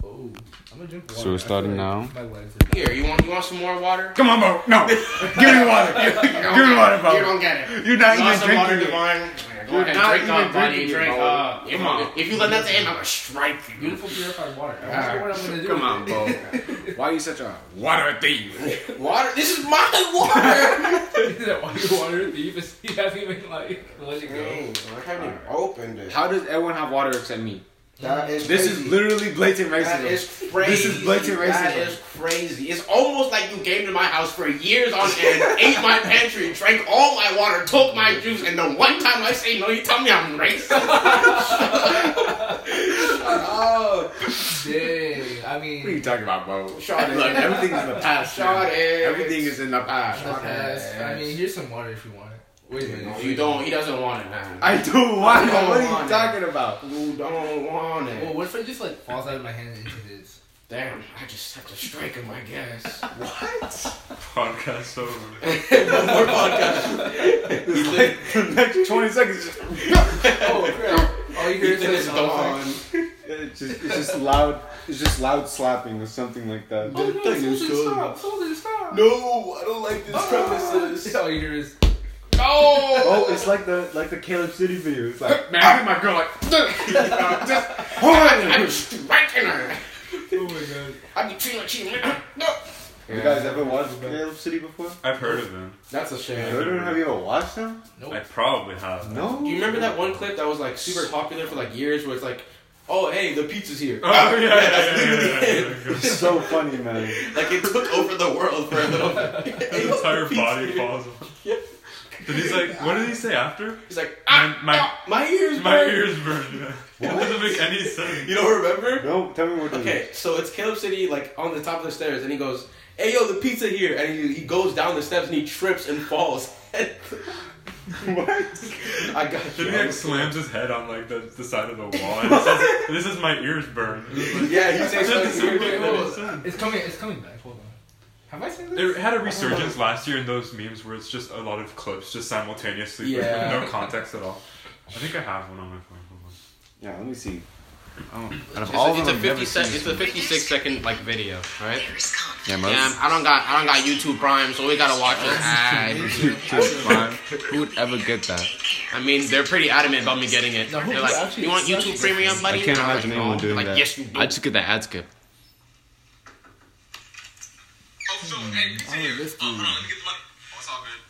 So we're I feel starting like now? my legs are- Here, you want you want some more water? Come on, bro. No. Give me water. Give me water, bro. it. You're not You even some water, drinking it. Divine? Go You're ahead, not drink even up, buddy. drinking Drink bro. up. If, Come on. if you let that to him, I'm gonna strike you. Beautiful purified water. I wonder what I'm gonna do. Come on, with bro. it. Why are you such a water thief? Water. This is my water. Is that why you water thief? Is he haven't even like let it go? Dang, I haven't even opened it. How does everyone have water except me? That is This crazy. is literally blatant racism. That is crazy. This is blatant racism. is crazy. It's almost like you came to my house for years on end, ate my pantry, drank all my water, took my juice, and the one time I say no, you tell me I'm racist. oh, Dang. I mean, What are you talking about, bro? Shot. Look, everything is in the past. Shot Everything is in the past. Shot. I mean, here's some water if you want it. Wait a minute. no, you don't. He doesn't want it, man. I do want it. I don't What are want you it. talking about? You don't want Well, it. what if it just like falls out of my hand into his? Damn, I just have to strike him, I guess. What? Podcast over. One more podcast. the next 20 seconds, just, Oh crap! All you hear is Ethan like is sound gone. effects. it's just, it's just loud. It's just loud slapping or something like that. Oh no! Soldier, stop! Soldier, stop! No, I don't like this ah. premises. All you hear is. No. Oh, it's like the like the Caleb City video. It's like, man, I hit my girl like, just, I'm striking her. Oh my god! I be treating her cheating. No. You guys ever watched Caleb City before? I've heard of him. That's a You shame. heard of him? Have you ever watched him? Nope. I probably have. No. Do you remember that one clip that was like super popular for like years, where it's like, "Oh, hey, the pizza's here." Oh yeah, yeah, yeah, that's yeah, literally yeah, yeah, yeah, It's so funny, man. Like it took over the world for a little bit. His entire body Pizza falls off. Yeah. Then he's like, what did he say after? He's like, ah, My- my- ah, my ears, My burn." ears burn. Yeah. It doesn't make any sense. You don't remember? No, tell me what it is. Okay, so it's Caleb City, like on the top of the stairs, and he goes, "Hey, yo, the pizza here!" And he, he goes down the steps and he trips and falls. What? I got Then you. he like slams his head on like the, the side of the wall and he says, "This is my ears burn." Like- Yeah, he says That doesn't something make weird. any Wait. It's coming. It's coming back. Hold on. Have I seen this? It had a resurgence last year in those memes where it's just a lot of clips just simultaneously with- Yeah. with no context at all. I think I have one on my phone. Yeah, let me see. Oh, out It's all a, of it's them, a I've fifty sec- It's a fifty-six second like video, right? Yeah, most. Yeah, I don't got I don't got YouTube Prime, so we gotta watch this ad. Fine. Who would ever get that? I mean, they're pretty adamant about me getting it. No, They're like, "You want YouTube Premium, buddy?" I can't imagine like, anyone doing like, that. Yes, you do. I just get the ad skip. Oh, so, hey, pizza Oh, here. Oh, hold on, let me get the money. Oh, it's all good.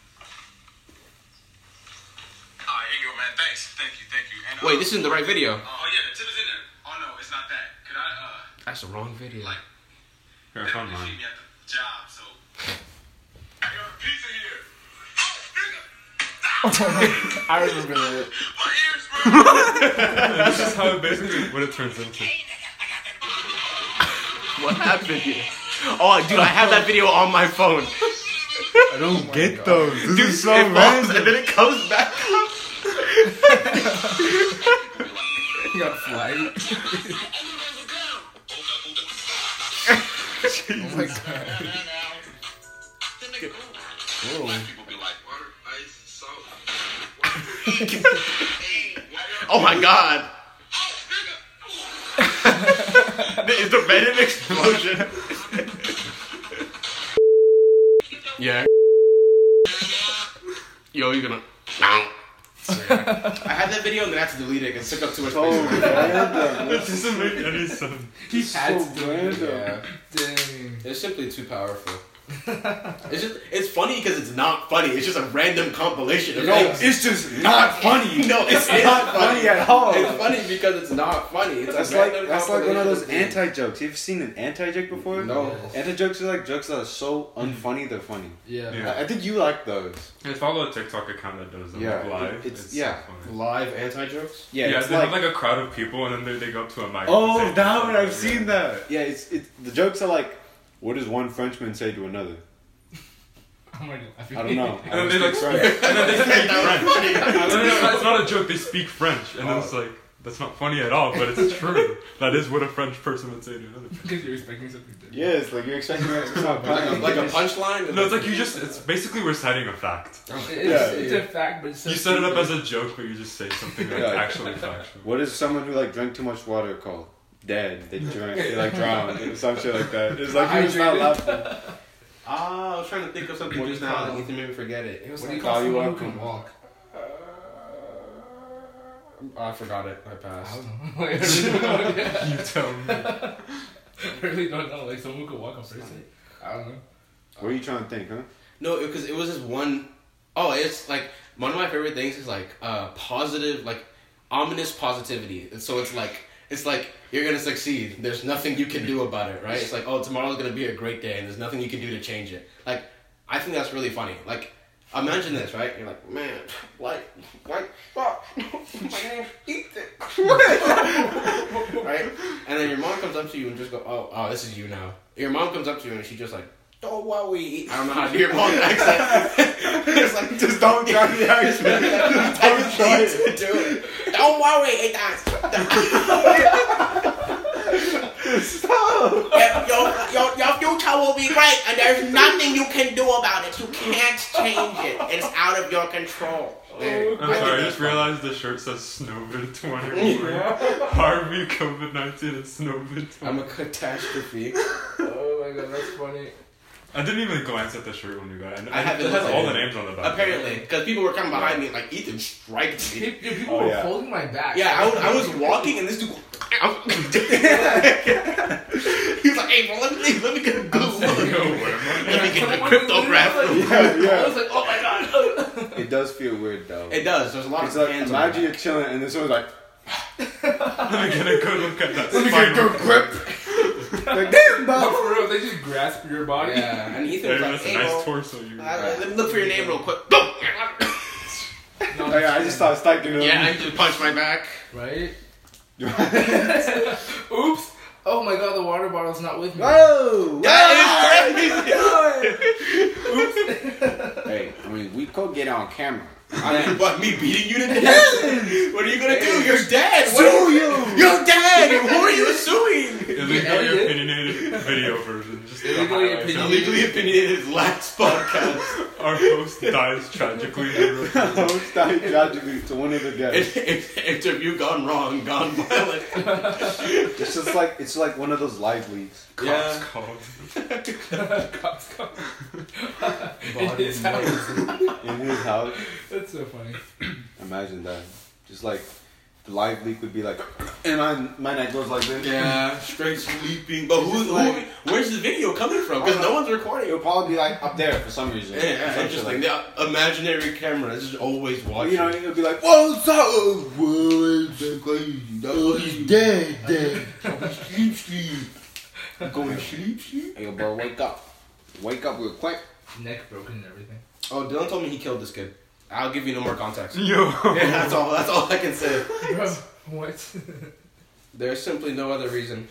Alright, here you go, man. Thanks. Thank you, thank you. And, uh, Wait, this isn't the right video. Oh, yeah, the tip is in there. Oh, no, it's not that. Could I, uh, That's the wrong video. like, Here, I they found don't mine. me at the job, so. I got pizza here. Oh. I remember that. My ears, this is how it basically what it turns into. What happened here? Oh, dude, I have that video on my phone. I don't oh get those. This Dude, is so it falls random. and then it comes back. You got flight. Oh, oh my god. Whoa. People be like, water, ice, salt. Oh my god. It's the Venom explosion. Yeah. Yo, you're gonna. I had that video and then I had to delete it because it took up too much So space. random. It doesn't make any sense. He had so to do it. random. Yeah. Dang. It's simply too powerful. It's just it's funny because it's not funny. It's just a random compilation of No, things. it's just not funny. No, it's it is not funny at all. It's funny because it's not funny. It's That's a like that's like one of those anti jokes. You've seen an anti joke before? No. Anti jokes are like jokes that are so unfunny they're funny. Yeah. Yeah. I I think you like those. I follow a TikTok account that does them Yeah, live. it's- It's, yeah. so funny. live anti jokes. Yeah, Yeah, it's they like, have like a crowd of people and then they, they go up to a mic. oh say that one I've Yeah. seen that. Yeah, it's it's the jokes are like, what does one Frenchman say to another? I'm already laughing. I don't know. And then they like speak, and then they speak French. And then it's, not, it's not a joke. They speak French, and then it's oh. like that's not funny at all, but it's true. That is what a French person would say to another. person. Because you're expecting something different. Yes, like you're expecting it to Like a, like a punchline. No, it's like you just. It's basically reciting a fact. It's, Yeah, it's yeah. a fact, but it's so You set it up as a joke, but you just say something like Yeah. actually factual. What is someone who like drank too much water called? Dead. They drank. They like drowned. some shit like that. It's like you just not laughing. Ah, I was trying to think of something just you now. call and it? Ethan made me forget it. It was What do like you call call you someone up? can walk. Oh, I forgot it. I I passed. I really don't know. You tell me. I really don't know. Like someone who can walk a person. I don't know. What are you trying to think, huh? No, because it was just one oh it's like one of my favorite things is like uh, positive, like ominous positivity. And so it's like it's like you're gonna succeed. There's nothing you can do about it, right? It's like oh tomorrow's gonna be a great day, and there's nothing you can do to change it. Like I think that's really funny. Like imagine this, right? You're like man, like like fuck, my name's Ethan, right? And then your mom comes up to you and just go oh oh this is you now. Your mom comes up to you and she just like. Don't worry. I don't know how to do your mom's accent. it's like just don't try the accent. don't try to do it. Don't worry, it your, your, your future will be great, and there's nothing you can do about it. You can't change it. It's out of your control. There. I'm sorry, I just realized the shirt says Snowvid 24. Harvey, COVID 19, and Snowvid 20. I'm a catastrophe. Oh my god, that's funny. I didn't even glance at the shirt when you got it. I haven't It has all the names on the back. Apparently, because people were coming behind me like Ethan striked me. People, people Oh, were yeah. holding my back. Yeah, I was, I was walking and this dude. he was like, "Hey, bro, let me let me get a good look. Yo, where? Let me get the Someone cryptograph." literally, like, Yeah, yeah. I was like, oh my god. It does feel weird though. It does. There's a lot It's of like hands. on imagine you're chilling and then someone's like, Let me get a good look at that "Let me get a good cord. grip." Like, damn, No, for real, they just grasp your body. Yeah, and Ethan Hey, was like, that's a "Hey, nice bro, torso. You. uh, let me look for your name real quick." No, Oh, yeah, I just started stacking it. yeah, I just punched my back. Right? Oops. Oh my god, the water bottle's not with me. Whoa! That is crazy. Hey, I mean, we could get on camera. I mean, what, me beating you to death? What are you gonna do? You're dead. Sue you? you! You're dead. Who are you suing? Illegally edit it. opinionated video version. Just the Illegally highlights. opinionated. Illegally opinionated last podcast. Our host dies tragically. Our Host died tragically to one of the guests. In- in- Interview gone wrong, gone violent. It's just like it's like one of those live leaks. Cops Yeah. called. Cops come. In his house. in his house. That's so funny. Imagine that. Just like the live leak would be like, and my my neck goes like this. Yeah, straight sleeping. But who, who? Where's the video coming from? Because no one's recording. It'll probably be like up there for some reason. Yeah, Some yeah, shit interesting. like- the imaginary camera is just always watching. you know, it'll be like, what's up? Whoa, it's crazy. Oh, he's dead, dead. sleep, sleep. Going to sleep, sleep. Hey, bro, wake up. Wake up real quick. Neck broken and everything. oh, Dylan told me he killed this kid. I'll give you no more context. Yo. Yeah, that's all. That's all I can say. Bro, what? There's simply no other reason.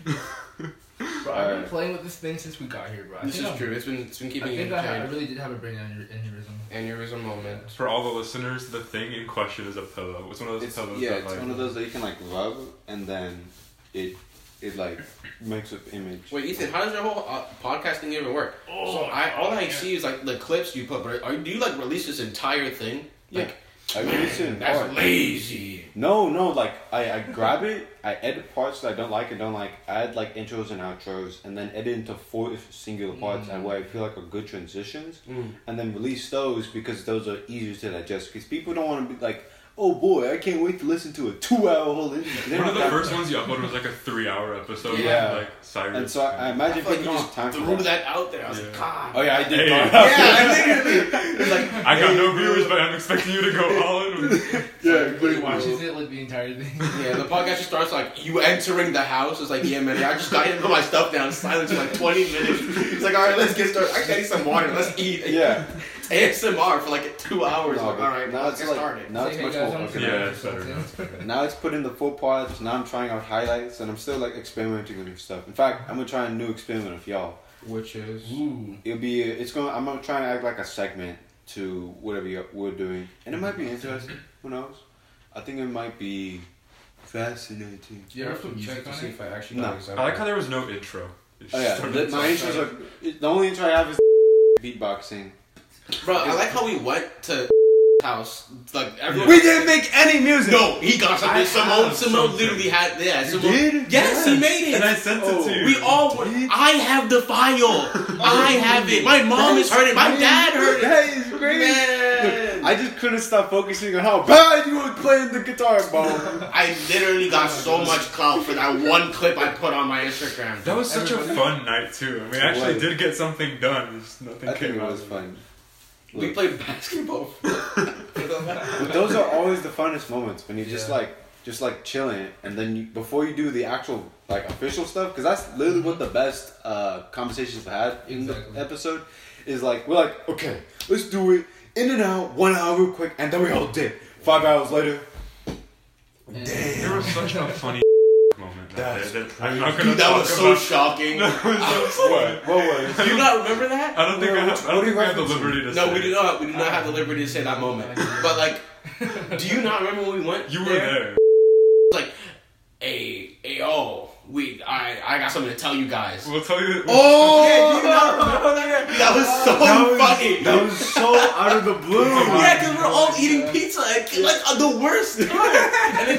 Bro, I've been playing with this thing since we got here, bro. I This think is I'm- true. It's been it's been I keeping you think I, I entertained. really did have a brain aneurysm. aneurysm. Aneurysm moment. For all the listeners, the thing in question is a pillow. It's one of those It's, pillows yeah, that it's like. one of those that you can like rub and then it it like makes an image. Wait, Ethan, how does your whole uh, podcasting even work? so I all I see is like the clips you put, but are, do you like release this entire thing? Like, I release it in that's parts. lazy. No, no, like I, I grab it, I edit parts that I don't like and don't like, add like intros and outros, and then edit into four singular parts and where I feel like are good transitions, Mm. and then release those because those are easier to digest. Because people don't want to be like, oh boy, I can't wait to listen to a two-hour whole interview. One of the first that. ones you uploaded was like a three-hour episode. Yeah. Like Cyrus. And so I, I I imagine feel like you just have time threw for that. that. out there. I was like, Yeah. God. Oh yeah, I did. Hey. Yeah, out. I literally. It's like I got no viewers, but I'm expecting you to go all in. With yeah, Everybody watches it like the entire thing. Yeah, the podcast just starts like you entering the house. It's like, yeah, man, I just got to put my stuff down, silence for like 20 minutes. It's like, all right, let's get started. Actually, I need some water. Let's eat. Yeah. It's ASMR for like two hours. No, like, all right, now it's get like started. now it's Say, much guys, more I'm. Yeah, it's better now. It's. Now it's put in the full parts. Now I'm trying out highlights, and I'm still like experimenting with new stuff. In fact, I'm gonna try a new experiment with y'all. Which is Ooh. It'll be. It's gonna. I'm gonna try and act like a segment to whatever you, we're doing, and it might be interesting. Who knows? I think it might be fascinating. Yeah, I I have to put check to see if I actually No. know I exactly. like how there was no intro. It Oh yeah, the, my talking. intros are. The only intro I have is beatboxing. Bro, I like how we went to house. Like everyone. We didn't make any music. No, he got something. I Simone, have Simone literally had. Yeah, You Simone. did? Yes, he made it. And I sent it to oh. you. We all. were- I have the file. I have it. My mom has heard it. My dad heard it. That is crazy. Man. I just couldn't stop focusing on how bad you were playing the guitar, bro. I literally got so much clout for that one clip I put on my Instagram. That was such a fun night too. I mean, actually did get something done. Just nothing I think came it out. was of fun. We played basketball. But those are always the funnest moments when you just Yeah. like just like chilling, and then you, before you do the actual like official stuff, because that's literally what the best uh, conversations I had in Exactly. the episode is like we're like okay, let's do it in and out, one hour real quick, and then we all did. Five hours later, And- There was such a funny moment that That's that I'm not gonna Dude, that was so about. shocking. what? What was? Do you not remember that? I don't think I have. I don't think we have the liberty to No, say. we do not. We do not have the liberty to say that moment. But like, do you not remember when we went? You were there. Like, hey, hey, oh, we, I, I got something to tell you guys. We'll tell you. Oh, yeah, do you not remember that? That was so That was, funny. that was so out of the blue. yeah, because we're all eating pizza at like at uh, the worst time. And then you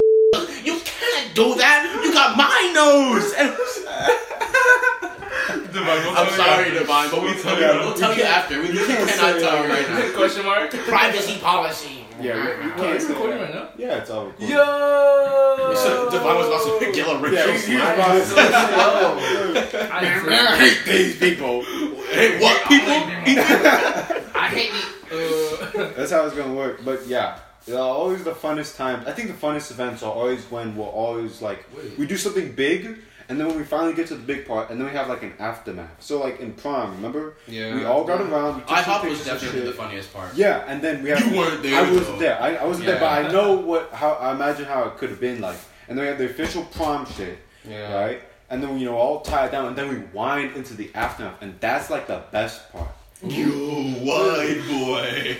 can't do that. You got my nose. And Divine, we'll I'm tell you sorry, after. Divine, but we'll tell you. We'll tell you after. We literally can't cannot say tell you right now. Question mark? Privacy policy. Yeah, we, we Oh, can't it's say recording right now? Yeah, it's all recording. Yo! So Divine was about to kill a Yeah, racial he- he slur. about to I I hate these people. Hey, what people? I hate. Uh, That's how it's gonna work. But yeah, they're always the funnest times. I think the funnest events are always when we're always like Wait. we do something big, and then when we finally get to the big part, and then we have like an aftermath. So like in prom, remember? Yeah. We all got around. We took some was definitely the funniest part. Yeah, and then we have. You weren't there, I was though. there. I, I wasn't there, but I know what how I imagine how it could have been like. And then we have the official prom shit, Yeah. right? And then you know all tied down, and then we wind into the aftermath, and that's like the best part. You white boy.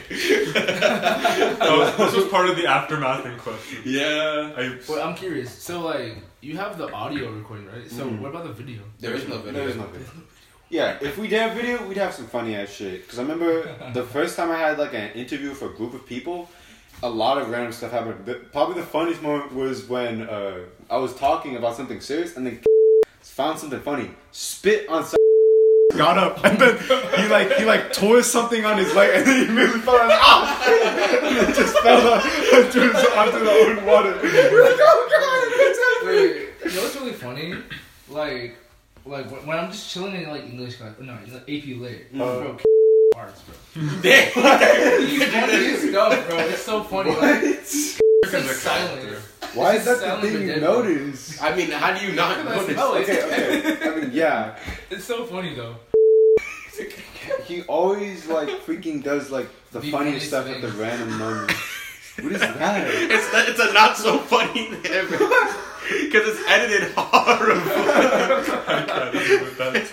That was- this was part of the aftermath in question. Yeah. I, Well, I'm curious. So, like, you have the audio recording, right? So, Mhm. what about the video? There is no video. There is no video. Yeah, if we did have video, we'd have some funny ass shit. Cause I remember the first time I had like an interview for a group of people, a lot of random stuff happened. The, probably the funniest moment was when uh, I was talking about something serious and then found something funny, spit on. Some Got up and then he like he like tore something on his leg and then he immediately fell out. Ah! and it just fell out onto, his, onto the own water. We're like, oh god! Wait, you know what's really funny? Like, like when, when I'm just chilling in like English class, no, in the AP lit, bro, arts, bro. Damn. He's funny stuff, bro. It's so funny. Like, like silent. Why is that the thing but you notice? I mean, how do you not notice? smell it. Okay, okay. I mean, yeah. It's so funny though. He always like freaking does like the, The funniest funniest stuff at the things. random moment. What is that? It's not, it's a not so funny thing because it's edited horrible. I can't deal with that.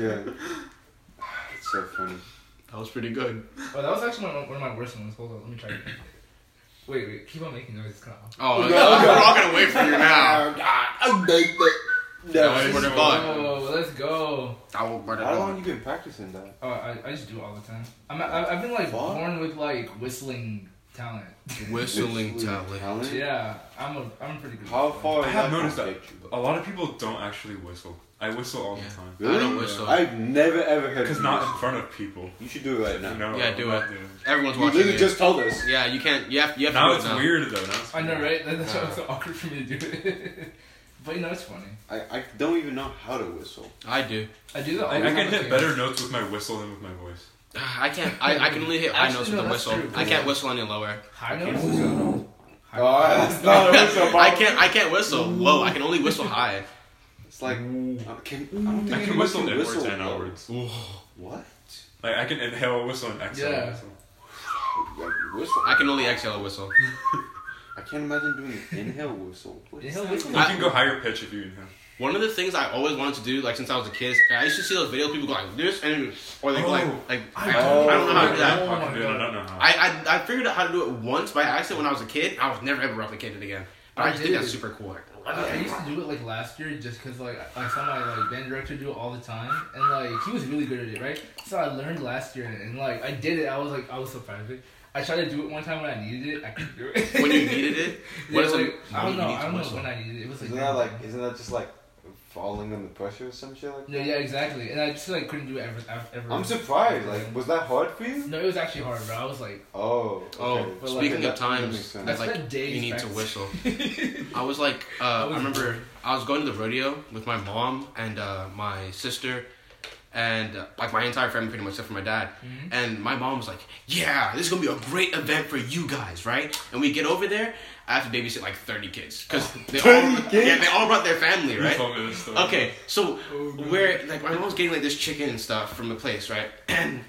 yeah. It's so funny. That was pretty good. Oh, that was actually one, one of my worst ones. Hold on, let me try it. Wait, wait, keep on making noise. It's kind of. Oh, Okay, we're okay. all gonna wait for you now. Oh, that was was pretty so fun. funny. Oh, let's go. How How long you been practicing that? Oh, I, I just do it all the time. I'm, I, I've been like Fuck. born with like whistling talent. Whistling Whistling talent. Yeah, I'm a, I'm pretty good. How far? I have that noticed that you? a lot of people don't actually whistle. I whistle all Yeah. the time. Really? I don't whistle. I've never ever heard. Because you not whistle. in front of people. You should do it right now. No, Yeah, do it. doing Everyone's You watching literally it. just told us. Yeah, you can't. You have. You have to Now do it it's now. weird though. Now it's I know, weird. right? That's why it's so awkward for me to do it. but you know, it's funny. I, I don't even know how to whistle. I do. I do that. all I, the I can with hit kids. better notes with my whistle than with my voice. I can't. I, I can only hit high Actually, notes no, with a that's whistle. true. I can't whistle any lower. High notes. High Oh, that's not a whistle. Bob. I can't. I can't whistle low. I can only whistle high. It's like I um, can, I don't think I can whistle can inwards whistle and outwards. What? Like I can inhale, a whistle, and exhale. Yeah. Whistle. Whistle? I can only exhale a whistle. I can't imagine doing an inhale whistle. What is Inhale that? whistle? You can go higher pitch if you inhale. one of the things I always wanted to do, like since I was a kid, I used to see those videos people go like this and or they go like Oh. like I, I don't, I don't know how to do that. Oh I don't know how. I, I I figured out how to do it once by accident when I was a kid. I was never ever replicated again. But I, I just think that's super cool. Like, I, I used to do it like last year just because like I saw my like band director do it all the time and like he was really good at it, right? So I learned last year and, and like I did it. I was like I was so proud of it. I tried to do it one time when I needed it. I couldn't do it. when you needed it, yeah, what is like, it? I don't know. I to don't know when I needed it. It was like Isn't that like? Isn't that just like falling under pressure or some shit like that? yeah, yeah, exactly. And I just like couldn't do it ever. ever- ever I'm surprised. Like, was that hard for you? No, it was actually hard, bro. I was like, Oh. Oh. But, like, speaking that- of times that I like days you need to whistle. I was like, uh, I, was remember bored. I was going to the rodeo with my mom and uh, my sister, and uh, like my entire family, pretty much except for my dad. Mm-hmm. And my mom was like, "Yeah, this is gonna be a great event for you guys, right?" And we get over there. I have to babysit like thirty kids because oh. they all kids? yeah they all brought their family, right? me this story. Okay, so Oh, God. we're like my mom's getting like this chicken and stuff from the place, right? And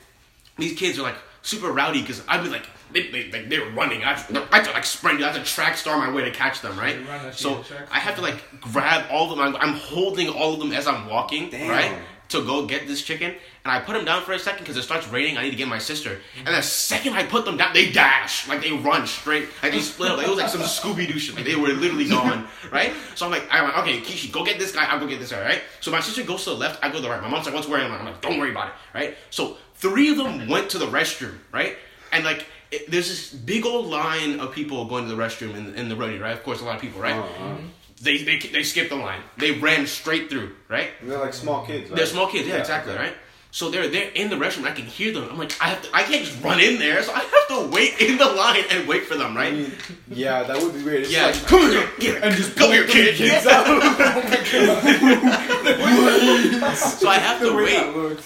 these kids are like super rowdy because I'd be like they they like they were running. I have, I have to like sprint. I have to track star my way to catch them, right? Run So I have to like grab all of them. I'm, I'm holding all of them as I'm walking, Damn. right? To go get this chicken, and I put them down for a second because it starts raining. I need to get my sister, and the second I put them down, they dash like they run straight, like they split up. Like, it was like some Scooby Doo shit. Like they were literally gone, right? So I'm like, I went, okay, Kishi, go get this guy. I'll go get this guy, right? So my sister goes to the left, I go to the right. My mom's like, what's wearing? I'm like, don't worry about it, right? So three of them went to the restroom, right? And like, it, there's this big old line of people going to the restroom in, in the rodeo, right? Of course, a lot of people, right? Uh-uh. They, they they skipped the line. They ran straight through, right? They're like small kids. Right? They're small kids, yeah, Yeah, exactly, right? So they're they're in the restroom. I can hear them. I'm like, I have to, I can't just run in there, so I have to wait in the line and wait for them, I right? mean, yeah, that would be weird. It's Yeah. like, come here, Yeah. and just Come here, kid. kids out. So I have to wait.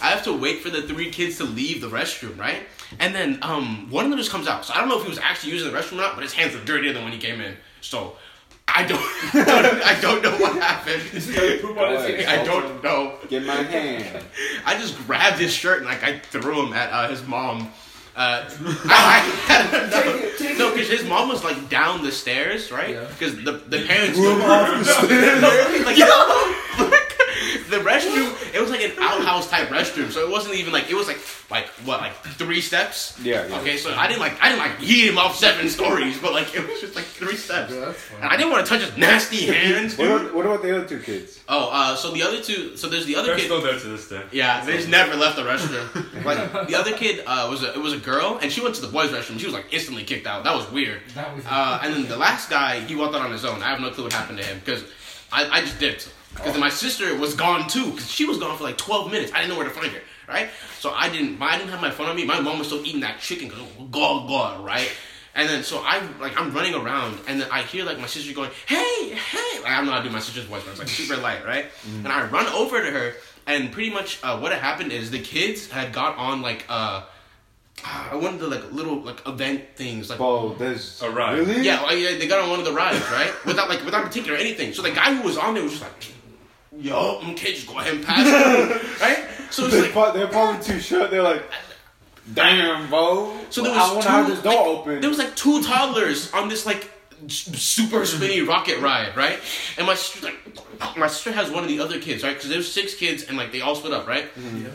I have to wait for the three kids to leave the restroom, right? And then um, one of them just comes out. So I don't know if he was actually using the restroom or not, but his hands are dirtier than when he came in. So I don't, I don't know what happened. Poop on his. I don't know. Get my hand. I just grabbed his shirt and like I threw him at uh, his mom. Uh, I, I, Take it, no, take because his mom was like down the stairs, right? Yeah. Because the the parents Threw him off the stairs. like, the restroom, it was like an outhouse type restroom, so it wasn't even like it was like like what like three steps. Yeah, yeah. Okay, so I didn't like I didn't like yeet him off seven stories, but like it was just like three steps. Yeah. And I didn't want to touch his nasty hands, What about, what about the other two kids? Oh, uh, so the other two, so there's the other They're kid. still there to this day. Yeah, they just never left the restroom. like the other kid uh, was a, it was a girl, and she went to the boys' restroom. She was like instantly kicked out. That was weird. That was Uh, and then the last guy, he walked out on his own. I have no clue what happened to him because I, I just dipped. Because my sister was gone too, because she was gone for like 12 minutes. I didn't know where to find her, right? So I didn't, I didn't have my phone on me. My mom was still eating that chicken, going gaw gaw, right? And then so I like I'm running around, and then I hear like my sister going, "Hey, hey!" Like, I don't know how to do my sister's voice, but it's like super light, right? And I run over to her, and pretty much uh, what had happened is the kids had got on like uh, uh one of the like little like event things, like oh there's A ride. Really? yeah, well, yeah, they got on one of the rides, right? Without like without particular anything. So the guy who was on there was just like, "Yo, okay, just go ahead and pass it," right? So it's They're, like, pro- they're probably too short. They're like, damn, bro. so there Well, was I want two, to this door like, open. There was like two toddlers on this like super spinny rocket ride, right? And my sister, like, my sister has one of the other kids, right? Because there's six kids, and like they all split up, right? yeah.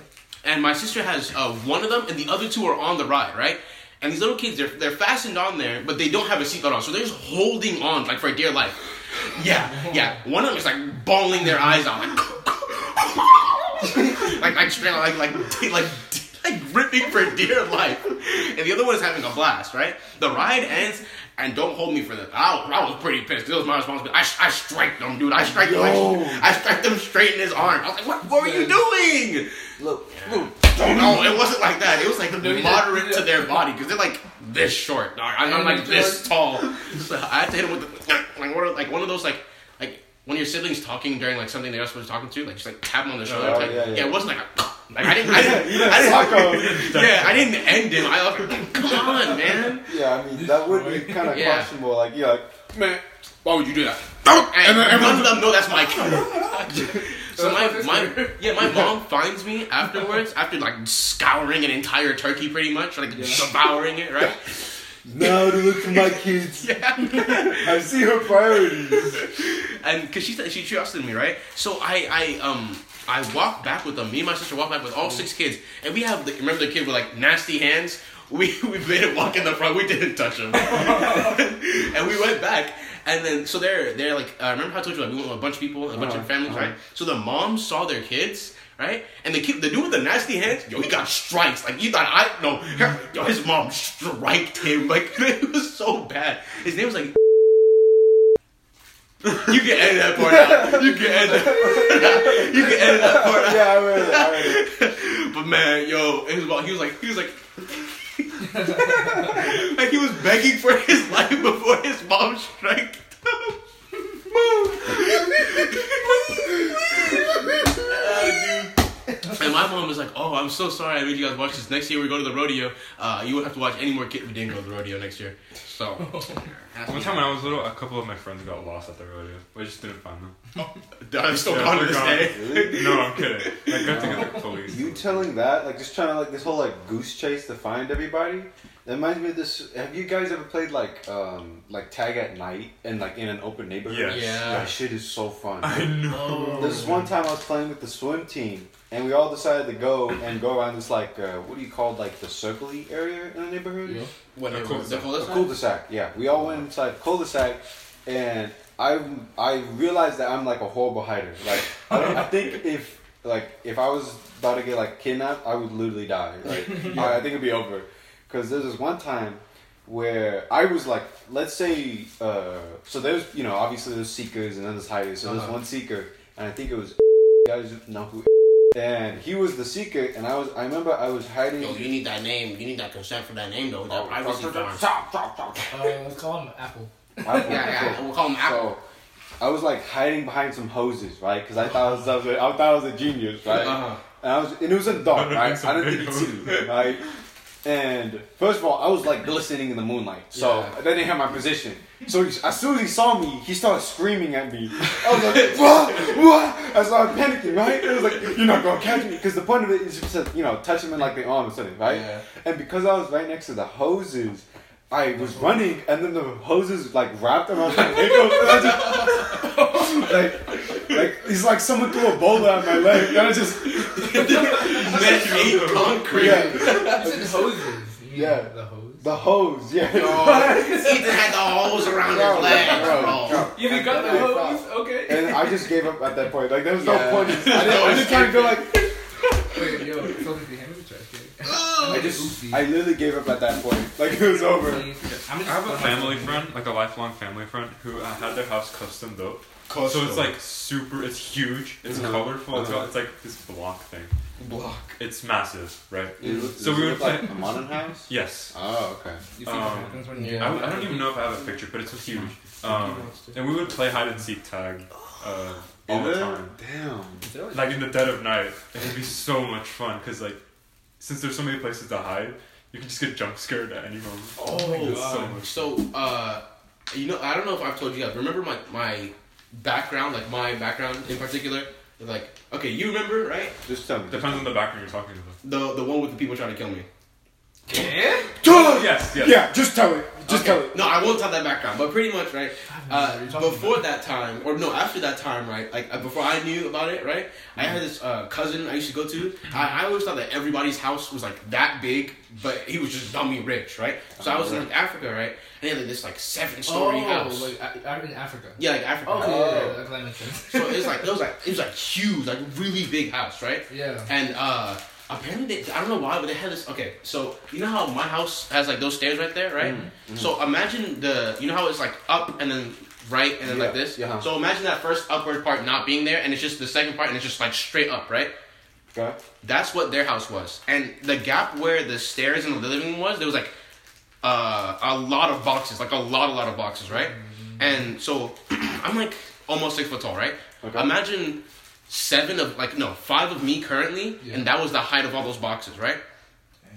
and my sister has uh, one of them, and the other two are on the ride, right? And these little kids, they're they're fastened on there, but they don't have a seatbelt on, so they're just holding on like for dear life. Yeah, yeah. One of them is like bawling their eyes out, like like like straight like like like. like ripping for dear life, and the other one is having a blast. Right, the ride ends, and don't hold me for this. I was, I was pretty pissed. It was my responsibility. I, I striked them, dude. I strike them. Like, I striked them straight in his arm. I was like, what, what were you doing? Look, look. No, it wasn't like that. It was like you moderate to their body because they're like this short. dog. I'm, I'm like this tall. So I had to hit him with the, like one of like one of those like like when your siblings talking during like something they're not supposed to talking to, like just like tap him on the shoulder. Oh, type. yeah, yeah. it wasn't like a, like I didn't I didn't, You know, I psycho. didn't yeah I didn't end him. I was like, come on, man. Yeah, I mean that would be kind of Yeah. questionable. Like, you're like, Man, why would you do that? And none of them know that's Mike. So my, my yeah, my mom finds me afterwards after like scouring an entire turkey pretty much, like devouring it, right? Now to look for my kids. Yeah. I see her priorities. and because she she trusted me, right? So I I um I walked back with them. Me and my sister walked back with all six kids, and we have the, remember the kid with like nasty hands. We we made him walk in the front. We didn't touch him, and we went back. And then so they're they're like uh, remember how I told you like we went with a bunch of people, a bunch Uh-huh, of families, uh-huh. right? So the moms saw their kids. Right, and the kid, the dude with the nasty hands, yo, he got strikes. Like you thought, I no, yo, his mom striked him. Like it was so bad. His name was like you can edit that part out. You can edit that. you can edit that part out. Yeah, I read it. I read it. But man, yo, it was about, he was like, he was like, like he was begging for his life before his mom struck him. Ah, dude. And my mom was like, "Oh, I'm so sorry I made you guys watch this. Next year we go to the rodeo. Uh, you won't have to watch any more kid. We didn't go to the rodeo next year. So One time when I was little, a couple of my friends got lost at the rodeo. We just didn't find them. I'm still Yeah, gone to this gone. day. Really? No, I'm kidding. I got to get the police. You telling that, like just trying to like this whole like goose chase to find everybody. That reminds me of this. Have you guys ever played like um like tag at night and like in an open neighborhood? Yes. Yeah. That shit is so fun. I know. This is one time I was playing with the swim team, and we all decided to go and go around this like uh, what do you call like the circly area in the neighborhood? Yeah. What A the cul-de-sac. A cul-de-sac? cul-de-sac. Yeah, we all went inside cul-de-sac, and I I realized that I'm like a horrible hider. Like I, don't- I think if like if I was about to get like kidnapped, I would literally die. Like I, I think it'd be over. Because there's this one time where I was like, let's say, uh, so there's you know obviously there's seekers and then there's hiders. So there's Uh-huh. one seeker, and I think it was you guys know who. And he was the seeker, and I was. I remember I was hiding. Yo, you need that name. You need that consent for that name, though. That privacy. Stop, stop, stop. Let's call him Apple. I- Yeah, yeah. We'll call him Apple. So I was like hiding behind some hoses, right? Because I thought I was, I, was, I thought I was a genius, right? Uh-huh. And I was, and it was in dark, right? I didn't think you'd see me, right? And first of all, I was like glistening in the moonlight, so Yeah. they didn't have my position. So he, as soon as he saw me, he started screaming at me. I was like, "What? What?" I started panicking, right? It was like, "You're not gonna catch me," because the point of it is just to, you know, touch him in like the arm or something, right? Yeah. And because I was right next to the hoses, I was running, and then the hoses like wrapped around my ankles, and just like, like it's like someone threw a boulder at my leg, and I just Man ate concrete. yeah, You said hoses. You mean Yeah. The hose. the hose, yeah. Ethan had the hose around Bro, his legs, bro, bro. bro. You even got the hose? thought- Okay. And I just gave up at that point. Like there was Yeah. no point. I didn't, I didn't try to go like. Wait, yo, so did the hand in the trash can? I just, I literally gave up at that point. Like it was over. I'm I have a family friend, like a lifelong family friend, who uh, had their house custom built. So it's like super, it's huge, it's Mhm. colorful, it's, Uh-huh. got, it's like this block thing. block. It's massive, right? It looked- So we would look like play- a modern house. Yes. Oh, okay. You Um, when you. yeah. I, I don't even know if I have a picture, but it's huge. Um, and we would play hide and seek tag uh, all the time. Damn. Like in the dead of night. It would be so much fun because, like, since there's so many places to hide, you can just get jump scared at any moment. Oh my It's so much So, uh, you know, I don't know if I've told you guys. Remember my my background, like my background in particular. Like, okay, you remember, right? Just tell me. Depends on the background you're talking about. The the one with the people trying to kill me. Yeah? Yes, yes. Yeah, just tell it. Just Okay. tell it. No, I won't tell that background, but pretty much, right? Uh, before about- that time, or no, after that time, right? Like uh, before I knew about it, right? I had this uh, cousin I used to go to. I, I always thought that everybody's house was like that big, but he was just dummy rich, right? So I was in like Africa, right? And he had like this like seven story oh, house. like a- a- in Africa. yeah, like Africa. Okay, Oh. yeah, yeah, that, that makes sense. So it was like it was like it was like huge, like really big house, right? yeah. And uh apparently they, I don't know why, but they had this okay, so you know how my house has like those stairs right there, right? Mm-hmm. So imagine the you know how it's like up and then right and then like this? yeah. So imagine that first upward part not being there and it's just the second part and it's just like straight up, right? Okay. That's what their house was. And the gap where the stairs and the living room was, there was like uh, a lot of boxes, like a lot, a lot of boxes, right? And so I'm like almost six foot tall, right? Okay. Imagine seven of like no five of me currently, Yeah. and that was the height of all those boxes, right?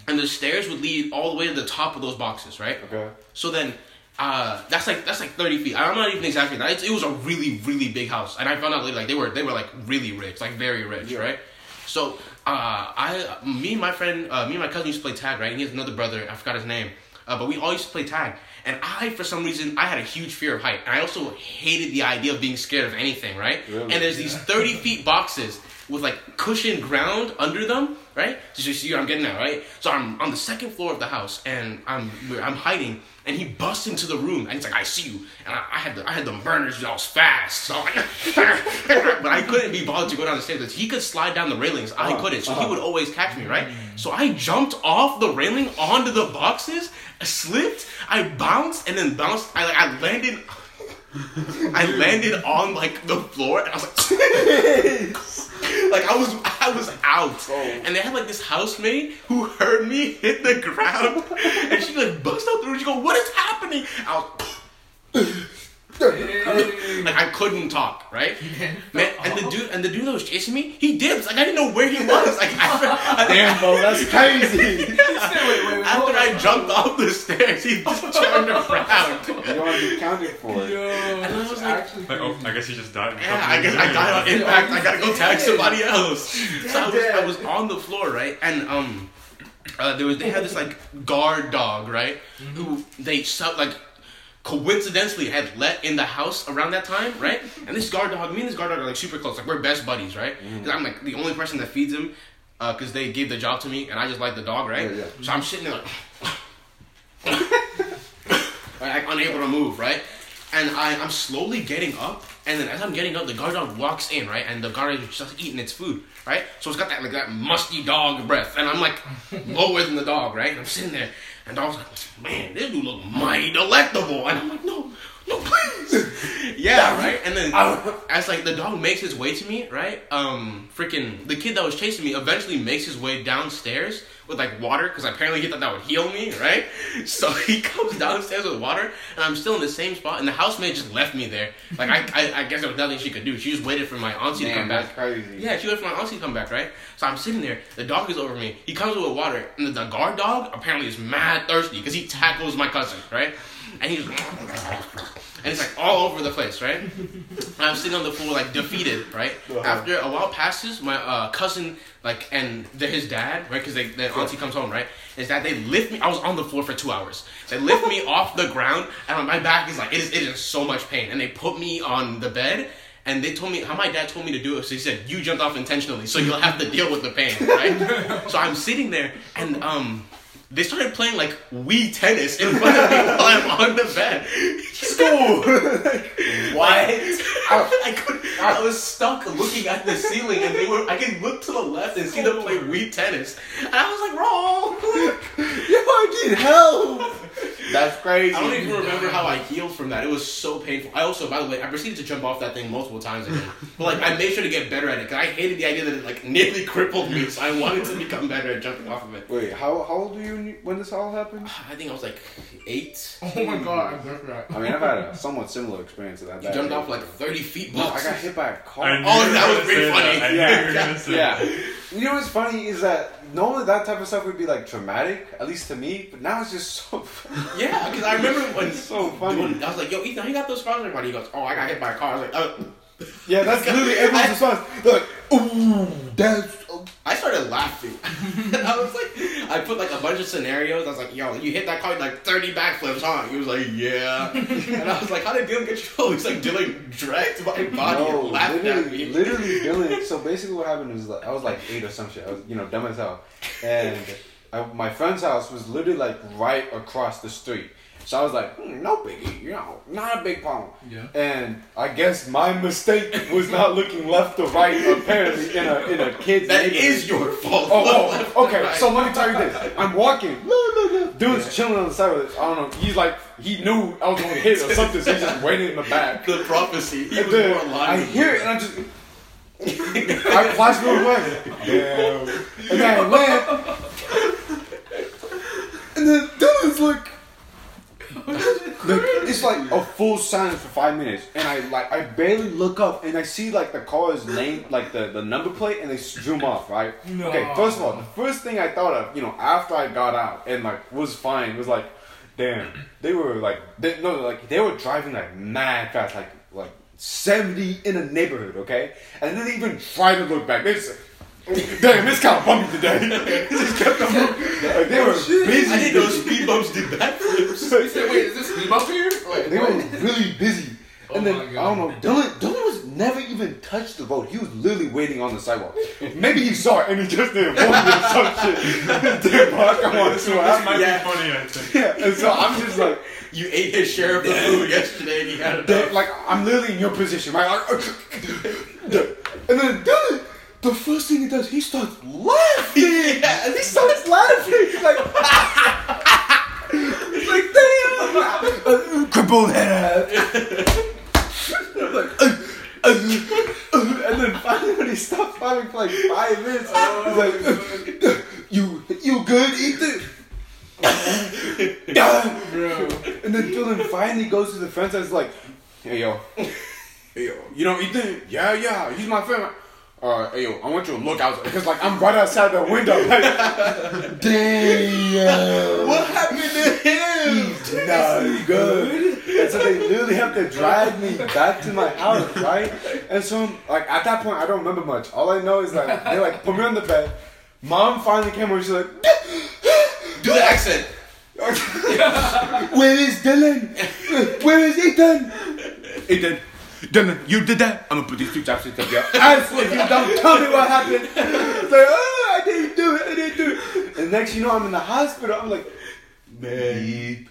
And the stairs would lead all the way to the top of those boxes, right? Okay. So then, uh, that's like that's like thirty feet. I'm not even exaggerating. It, it was a really really big house, and I found out later like they were they were like really rich, like very rich, Yeah. right? So uh, I, me and my friend, uh, me and my cousin used to play tag, right? And he has another brother. I forgot his name. uh, but we all used to play tag. And I, for some reason, I had a huge fear of height, and I also hated the idea of being scared of anything, right? Really? And there's these 30 feet boxes with like cushioned ground under them, right? So you see what I'm getting at, right? So I'm on the second floor of the house, and I'm I'm hiding, and he busts into the room, and he's like, "I see you," and I, I had the I had the burners, I was fast, so I'm but I couldn't be bothered to go down the stairs. He could slide down the railings, I Uh-huh, couldn't, so he uh-huh. would always catch me, right? So I jumped off the railing onto the boxes, slipped, I bounced, and then bounced. I like I landed. I landed on like the floor, and I was like, like I was, I was out, oh. and they had like this housemaid who heard me hit the ground, and she like bust out through. She go, "What is happening?" I was. Like I couldn't talk, right? Man, and the dude and the dude that was chasing me, he dips. Like I didn't know where he was. Like after, Damn, bro, that's crazy. after I jumped off the stairs, he just turned around. you don't want to be counted for it. Yo, I was like- Like, oh. I guess he just died. Yeah, I guess I got on impact. I gotta go tag somebody else. So I was, I was on the floor, right? And um, uh, there was they had this like guard dog, right? Who they so, like coincidentally had let in the house around that time, right? And this guard dog, me and this guard dog are like super close. Like we're best buddies, right? Mm. Because I'm like the only person that feeds him. Uh, because they gave the job to me, and I just like the dog, right? Yeah, yeah. So I'm sitting there like, like unable to move, right? And I, I'm slowly getting up, and then as I'm getting up, the guard dog walks in, right? And the guard is just eating its food, right? So it's got that like that musty dog breath, and I'm like lower than the dog, right? And I'm sitting there, and I was like, man, this dude look mighty delectable, and I'm like, no, no, please, yeah, right? And then as like the dog makes his way to me, right? Um, freaking the kid that was chasing me eventually makes his way downstairs with like water because apparently he thought that would heal me, right? So he comes downstairs with water, and I'm still in the same spot, and the housemaid just left me there. Like I, I, I guess there was nothing she could do. She just waited for my auntie to Man, come that's back. crazy. Yeah, she waited for my auntie to come back, right? So I'm sitting there. The dog is over me. He comes with water, and the, the guard dog apparently is mad thirsty because he tackles my cousin, right? And he's and it's like all over the place, right? And I'm sitting on the floor like defeated, right? After a while passes, my uh, cousin like and his dad, right? Because they the auntie comes home, right? Is that they lift me? I was on the floor for two hours. They lift me off the ground, and my back is like it is it is so much pain, and they put me on the bed. And they told me how my dad told me to do it. So he said, "You jumped off intentionally, so you'll have to deal with the pain, right?" so I'm sitting there, and um, they started playing like Wii tennis in front of me while I'm on the bed. School. what? I, I, could, I was stuck looking at the ceiling, and they were. I could look to the left and see them play Wii tennis, and I was like, "Wrong." Yo, I need help. That's crazy. I don't even remember how I healed from that. It was so painful. I also, by the way, I proceeded to jump off that thing multiple times again. But like, I made sure to get better at it because I hated the idea that it like nearly crippled me. So I wanted to become better at jumping off of it. Wait, how, how old were you when you- when this all happened? I think I was like eight. Oh my god, I'm that. I mean, I've had a somewhat similar experience to that. You jumped off like thirty feet. No, I got hit by a car. Oh, that was gonna pretty funny. that. I knew Yeah. you were gonna say Yeah. You know what's funny is that normally that type of stuff would be like traumatic, at least to me, but now it's just so funny. Yeah, because I remember when It's so funny. when- I was like, "Yo, Ethan, you got those scars on your body?" He goes, "Oh, I got hit by a car." I was like, "Oh." Yeah, that's literally everyone's response. They're like, ooh, that's. oh." I started laughing. I was like, I put like a bunch of scenarios. I was like, yo, you hit that car like 30 backflips, huh? He was like, yeah. and I was like, how did Dylan get you? He's like, Dylan dragged my body No, and laughed at literally, me. literally, Dylan. So basically, what happened was like I was like eight or some shit. I was, you know, dumb as hell, and I, my friend's house was literally like right across the street. So I was like, hmm, no biggie, you know, not a big problem. Yeah. And I guess my mistake was not looking left or right. Apparently, in a in a kid's That neighborhood. your fault. Oh, oh, okay. So let me tell you this. I'm walking. Dude's chilling on the side of it. I don't know. He's like, he knew I was going to hit or something, so he's just waiting in the back. the prophecy. He And was then more alive. I hear it, and I just. I flash forward away. Damn. And then I land. And then Dylan's like. Like, it's like a full silence for five minutes, and I like I barely look up, and I see like the car's name, like the, the number plate, and they zoom off, right? No. Okay, first of all, the first thing I thought of, you know, after I got out and like was fine, was like, damn, they were like, they, no, like they were driving like mad fast, like like seventy in a neighborhood, okay, and they didn't even try to look back. They just, damn, it's kind of bumpy today. They just kept on moving. Like, they were busy. I didn't know speed bumps did backflips. He said, wait, is this speed bump here? Like, They were really busy. Oh And then I don't know, Dylan Dylan was never even touched the road. He was literally waiting on the sidewalk. Maybe he saw it and he just didn't walk or some shit. Didn't walk on This, to this happen. might Yeah. be funny, I think. Yeah, and so I'm just like, You ate his share of the food yesterday and he had Dad, enough. like I'm literally in your position, right? Like, and then Dylan, the first thing he does, he starts laughing. Yeah. He starts laughing. He's like, he's like, damn, uh, crippled head. like, uh, uh, uh, and then finally, when he stopped laughing for like five minutes, he's like, uh, you, you good, Ethan? Bro. And then Dylan finally goes to the fence and is like, hey yo, hey yo, you know Ethan? Yeah, yeah, he's my friend. Uh, hey yo, I want you to look out because like I'm right outside the window. Like, damn, What happened to him? he's not good. And so they literally have to drag me back to my house, right? And so like at that point, I don't remember much. All I know is like they like put me on the bed. Mom finally came over. She's like. Do the accent. Where is Dylan? Where is Ethan? Ethan, Dylan, you did that? I'm gonna put these two chopsticks up your ass if you don't tell me what happened. It's like, oh, I didn't do it, I didn't do it. And next you know, I'm in the hospital. I'm like, man.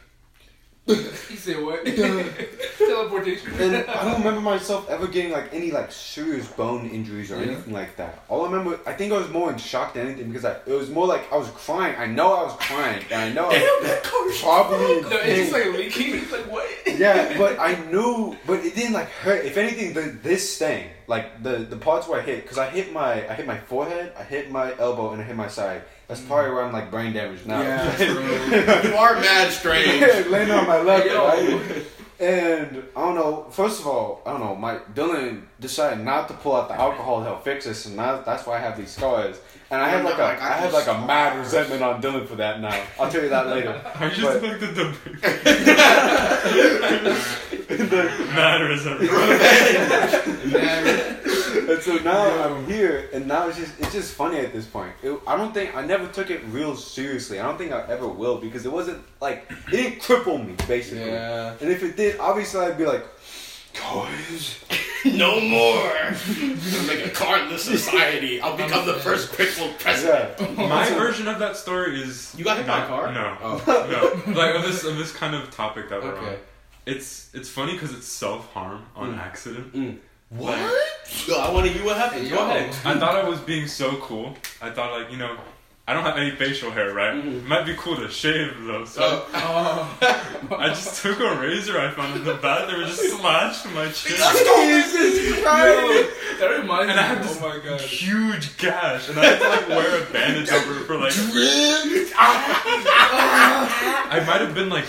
He said what? Teleportation. And I don't remember myself ever getting like any like serious bone injuries or Yeah. anything like that. All I remember, I think I was more in shock than anything because I, it was more like I was crying. I know I was crying, and I know I was probably No, it's just like leaking. It's like what? Yeah, but I knew, but it didn't like hurt. If anything, the this thing, like the the parts where I hit, because I hit my I hit my forehead, I hit my elbow, and I hit my side. That's mm. probably where I'm like brain damaged now. You are mad strange. laying on my left, right? And I don't know. First of all, I don't know. My Dylan decided not to pull out the alcohol to help fix this, and that, that's why I have these scars. And I have like a Like, I I have like a mad resentment on Dylan for that now. I'll tell you that later. I just But- like the debate. Matters. Man, And so now I'm here, and now it's just it's just funny at this point. It, I don't think I never took it real seriously. I don't think I ever will because it wasn't like it didn't cripple me basically. Yeah. And if it did, obviously I'd be like, guys, No more. I'll make a cardless society. I'll become the first crippled president. yeah. My version of that story is You got hit by a not- car? No, Oh. no. Like of this of this kind of topic that we're on. Okay. It's it's funny because it's self harm on Mm. accident. What? Yo, I want to hear what happened. Hey, Go ahead. I thought I was being so cool. I thought like you know, I don't have any facial hair, right? Mhm. It might be cool to shave though. So Oh. oh. I just took a razor I found in the bathroom and just slashed my chin. Jesus Christ! That reminds And I me. had this oh my god. huge gash, and I had to like wear a bandage over it for like. I might have been like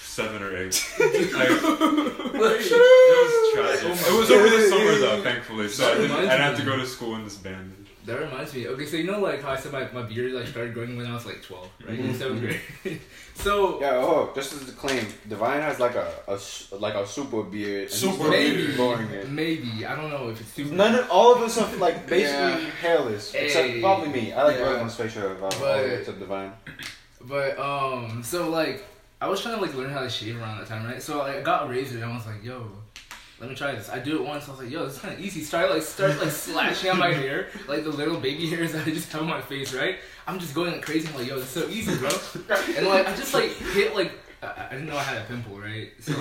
seven or eight. Like, it was tragic. It was over the summer though, thankfully, so I didn't. I didn't have to go to school in this bandage. That reminds me. Okay, so you know, like how I said my, my beard like started growing when I was like twelve, right? In Mhm. seventh grade. so Yeah, oh, just as a claim, Divine has like a, a s- like a super beard. and Super really maybe, growing it. maybe I don't know if it's super. None of all of us are like basically Yeah. hairless, except probably me. I like Yeah. growing my facial hair all But- way to Divine. But um, so like I was trying to like learn how to shave around that time, right? So like, I got a razor and I was like, yo. Let me try this. I do it once. I was like, "Yo, this is kind of easy." Start like start like slashing out my hair, like the little baby hairs that I just have on my face. Right? I'm just going like crazy. I'm like, "Yo, this is so easy, bro." And like I just like hit like I, I didn't know I had a pimple, right? So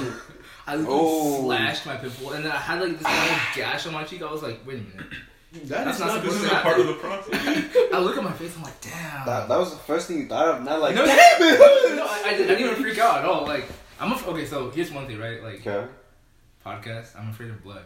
I literally Oh. slashed my pimple, and then I had like this little gash on my cheek. I was like, "Wait a minute." That That's is not not This supposed is to a part of the process. I look at my face. I'm like, "Damn." That, that was the first thing you thought of, not like No, damn no. I, I, didn't, I didn't even freak out at all. Like, I'm af- okay. So here's one thing, right? Like Okay. Podcast, I'm afraid of blood.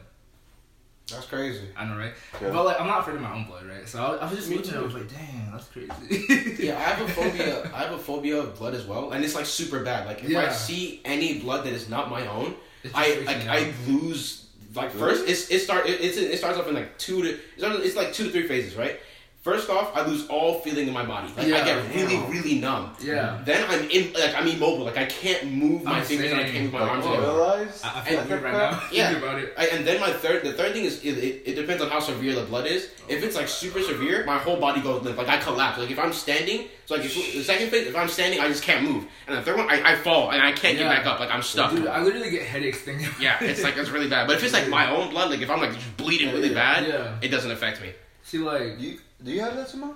That's crazy. I know, right? Okay. But like, I'm not afraid of my own blood, right? So I, I was just Me looking, I was like, damn, that's crazy. Yeah, I have a phobia. I have a phobia of blood as well, and it's like super bad. Like if I see any blood that is not my own, I like I lose. Like first, it's it start it, it's, it starts off in like two to it it's like two to three phases, right? First off, I lose all feeling in my body. Like I get really, really numb. Yeah. Then I'm in, like I'm immobile. Like I can't move my I'm fingers and I can't move my Like, arms oh, anymore. realize? I, I feel And- like it right now. Yeah. Think about it. I, and then my third, the third thing is it, it, it depends on how severe the blood is. If it's like super severe, my whole body goes limp. Like I collapse. Like if I'm standing, so like if, the second phase, if I'm standing, I just can't move. And the third one, I, I fall and I can't Yeah. get back up. Like I'm stuck. Dude, I literally get headaches thinking. yeah, it's like it's really bad. But if it's like my own blood, like if I'm like just bleeding really bad, Yeah. it doesn't affect me. See, like, You, do you have that somehow?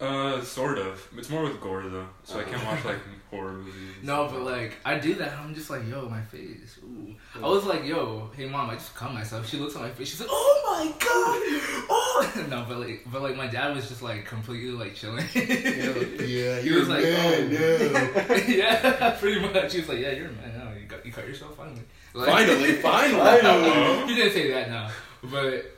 Uh, sort of. It's more with gore though, so I can't watch like horror movies. no, but like like, I do that. I'm just like, yo, my face. Ooh. I was like, yo, hey mom, I just cut myself. She looks at my face. She's like, oh my god, oh. No, but like, but like, my dad was just like completely like chilling. Yeah, he was like, oh. No. yeah, pretty much. He was like, yeah, you're a man now. You got, you cut yourself finally. Like, Finally, finally. he didn't say that now, but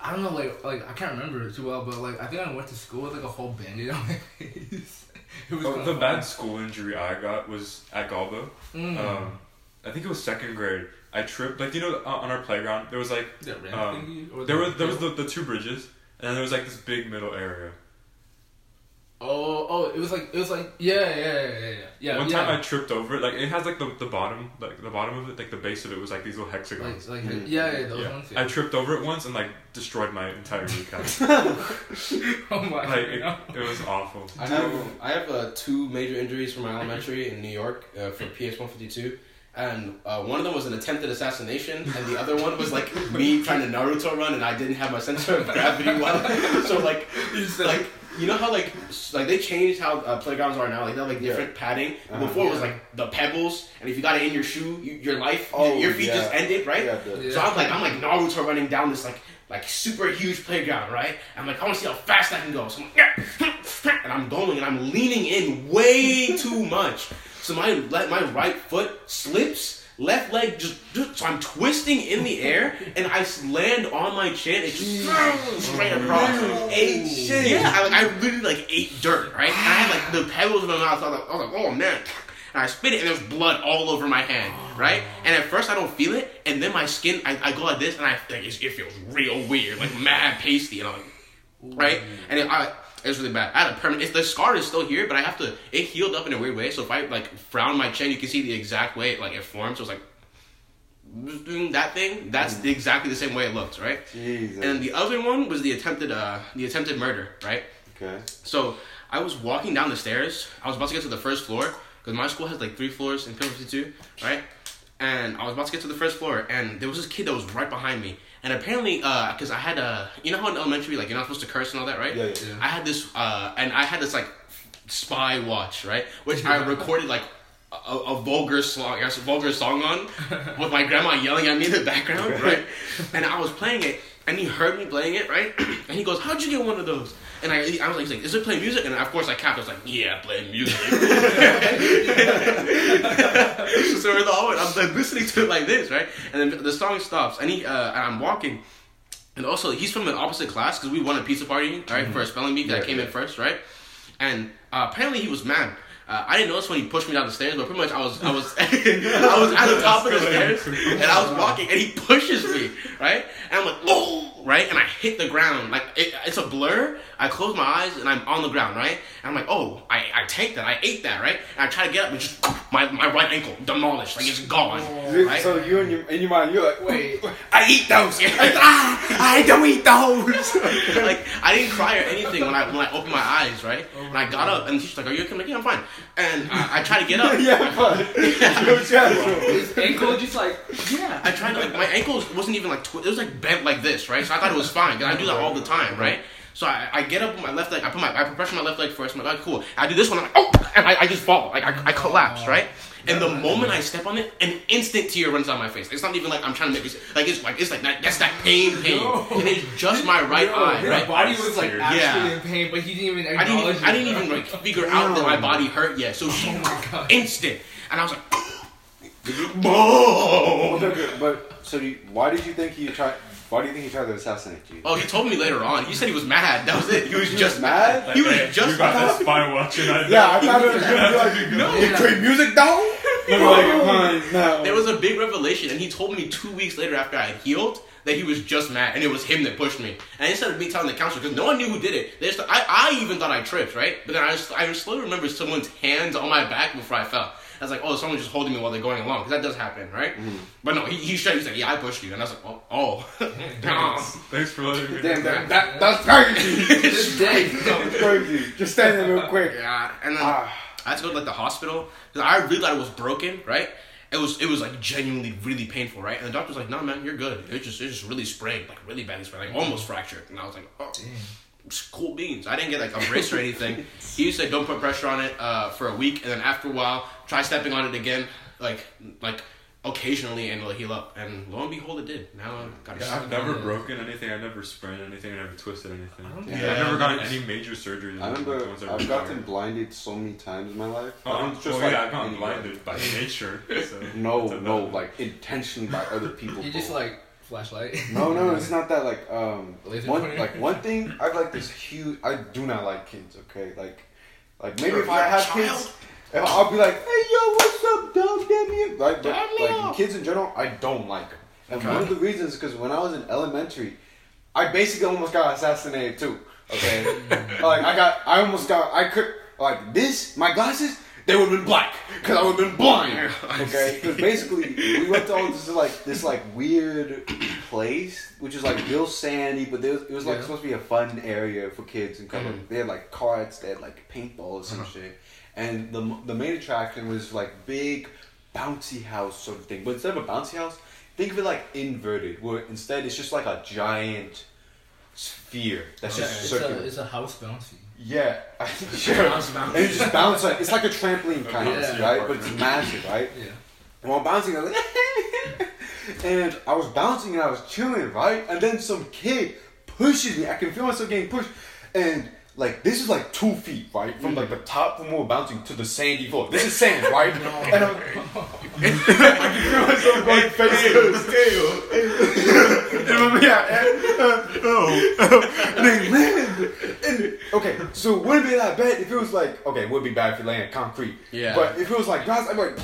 I don't know, like, like I can't remember it too well, but like I think I went to school with like a whole bandage on my face. It was Oh, the bad school injury I got was at Galbo. Mm. Um, I think it was second grade. I tripped, like you know, uh, on our playground there was like that ramp um, thingy? Or there the- was there was the, the two bridges, and then there was like this big middle area. Oh, oh, it was like it was like yeah, yeah, yeah, yeah, yeah. yeah One yeah. time I tripped over it, like it has like the, the bottom, like the bottom of it, like the base of it was like these little hexagons. like like Mhm. yeah, yeah, those yeah. ones. I tripped over it once and like destroyed my entire kneecap. oh my like it, god. it was awful. I have I have uh, two major injuries from my elementary in New York uh, for PS one fifty two. And uh, one of them was an attempted assassination, and the other one was like me trying to Naruto run, and I didn't have my center of gravity well. So like, You said- like you know how like like they changed how uh, playgrounds are now. Like they have like different padding. Uh-huh. Before it was like the pebbles, and if you got it in your shoe, you, your life, Oh, your feet yeah. just ended, right? Yeah, the- Yeah. So I'm like, I'm like Naruto running down this like like super huge playground, right? I'm like, I want to see how fast I can go. So I'm like, and I'm going and I'm leaning in way too much. So my my right foot slips. Left leg just, just so I'm twisting in the air and I land on my chin. It just straight across. Ate shit. Yeah, I, like I literally like ate dirt, right? And I had like the pebbles in my mouth. So I was like, I was like, oh man. And I spit it, and there's blood all over my hand, right? And at first I don't feel it, and then my skin, I, I go like this, and I like it, it feels real weird, like mad pasty, and I'm like, right? And it, I, it's really bad. I had a permanent. It's, the scar is still here, but I have to. It healed up in a weird way. So if I like frown my chin, you can see the exact way it, like it formed. So it's like doing that thing. That's the, exactly the same way it looks, right? Jesus. And the other one was the attempted, uh, the attempted murder, right? okay. So I was walking down the stairs. I was about to get to the first floor because my school has like three floors in Pillar 52, right? And I was about to get to the first floor, and there was this kid that was right behind me. And apparently, because I had a, you know how in elementary, like you're not supposed to curse and all that, right? Yeah, yeah. Yeah. I had this, uh, and I had this like spy watch, right? Which I recorded like a, a vulgar song, a vulgar song on, with my grandma yelling at me in the background, right? And I was playing it, and he heard me playing it, right? And he goes, "How'd you get one of those?" And I, I was like, "Is it playing music?" And of course I capped. I was like, "Yeah, playing music." so we're all, I'm like listening to it like this, right? And then the song stops, and he, uh, and I'm walking. And also, he's from an opposite class because we won a pizza party, right, for a spelling bee that Mm-hmm. Yeah, came in first, right? And uh, apparently he was mad. Uh, I didn't notice when he pushed me down the stairs, but pretty much I was I was I was at the top of the stairs and I was walking and he pushes me, right? And I'm like, oh, right? And I hit the ground like it, it's a blur. I close my eyes and I'm on the ground, right? And I'm like, oh, I, I tanked that, I ate that, right? And I try to get up and just my, my right ankle demolished, like it's gone, right? So you and your in your mind, you're like, Wait. I eat those. ah, I don't eat those. like I didn't cry or anything when I when I opened my eyes, right? and I got up and she's like, "Are you okay?" I'm like, "Yeah, I'm fine." And I, I tried to get up. yeah, but you're casual. His ankle just like Yeah, I tried to like my ankle wasn't even like twi- it was like bent like this, right? So I thought it was fine because I do that all the time, right? So I, I get up with my left leg. I put my I pressure my left leg first. I'm like, "Oh, cool." I do this one. I'm like, "Oh!" And I, I just fall. Like I, I collapse, right? And the moment I step on it, an instant tear runs down my face. It's not even like I'm trying to make it like it's like it's like that. That's that pain, pain, and it's just my right Yo, eye, his right? body was like Yeah. actually in pain, but he didn't even I didn't even I didn't even like figure out that my body hurt yet. So Oh my God. instant, and I was like, boom. But so you, why did you think he tried? Why do you think he tried to assassinate you? Oh, he told me later on. He said he was mad. That was it. He was just mad? mad. He was Hey, just you got mad. that spy watch and I Yeah, I thought it was gonna be like, No. you play music down. Like, no. There was a big revelation, and he told me two weeks later after I had healed that he was just mad and it was him that pushed me. And instead of me telling the counselor, because no one knew who did it, they just, I, I even thought I tripped, right? But then I just, I slowly remember someone's hands on my back before I fell. I was like, oh, someone's just holding me while they're going along, because that does happen, right? But no, he, he straight, he's like, yeah, I pushed you. And I was like, oh, oh. Thanks, thanks for letting me Damn, know. that, that, that's crazy. This day. Crazy. Just stand there real quick. yeah. And then Ah. I had to go to like the hospital because I really thought it was broken, right? It was it was like genuinely really painful, right? And the doctor was like, "No, man, you're good. It just it just really sprained, like really badly sprained, like almost fractured." And I was like, "Oh, it's cool beans." I didn't get like a brace or anything. he said, "Don't put pressure on it uh, for a week, and then after a while, try stepping on it again, like like occasionally, and it'll heal up." And lo and behold, it did. Now I got Yeah, I've never Yeah. broken anything. I've never sprained anything. I've never twisted anything. I don't Yeah. think I've never gotten any major surgery. I remember Ones that I've require- gotten blinded so many times in my life. Oh, I I'm don't just like yeah, I've gotten blinded by nature. So No, no, like intentionally by other people. You just like flashlight. No, no, it's not that. Like, um, Laser one pointer? like one thing. I have like this huge. I do not like kids. Okay, like, like maybe You're- if I have child? kids, if I'll be like, hey yo, what's up, dog? Damn you. Like, but Damn like kids in general, I don't like them. And Okay. one of the reasons because when I was in elementary, I basically almost got assassinated too. Okay, like I got, I almost got, I could like this. My glasses, they would have been black because I would have been blind. Okay, because basically we went to all this like this like weird place, which is like real sandy, but there was, it was like Yeah. supposed to be a fun area for kids and kind of Mhm. they had like carts, they had like paintball or some shit, and the the main attraction was like big bouncy house sort of thing. But instead of a bouncy house, think of it like inverted, where instead it's just like a giant sphere that's Yeah, just it's circular. a it's a house bouncy. Yeah, sure. Bounce, bounce. And you just bounce like it's like a trampoline kind of, Yeah. right? But it's massive, right? Yeah. And while bouncing, I was like, and I was bouncing and I was chilling, right? And then some kid pushes me. I can feel myself getting pushed, and like this is like two feet, right, from like the top from where we're bouncing to the sandy floor. This is sand, right? And I'm, I can going face first. And yeah, and, uh, oh, they landed. And okay, so it wouldn't be that bad if it was like okay, it would be bad if it landed concrete. Yeah. But if it was like grass, I'm like,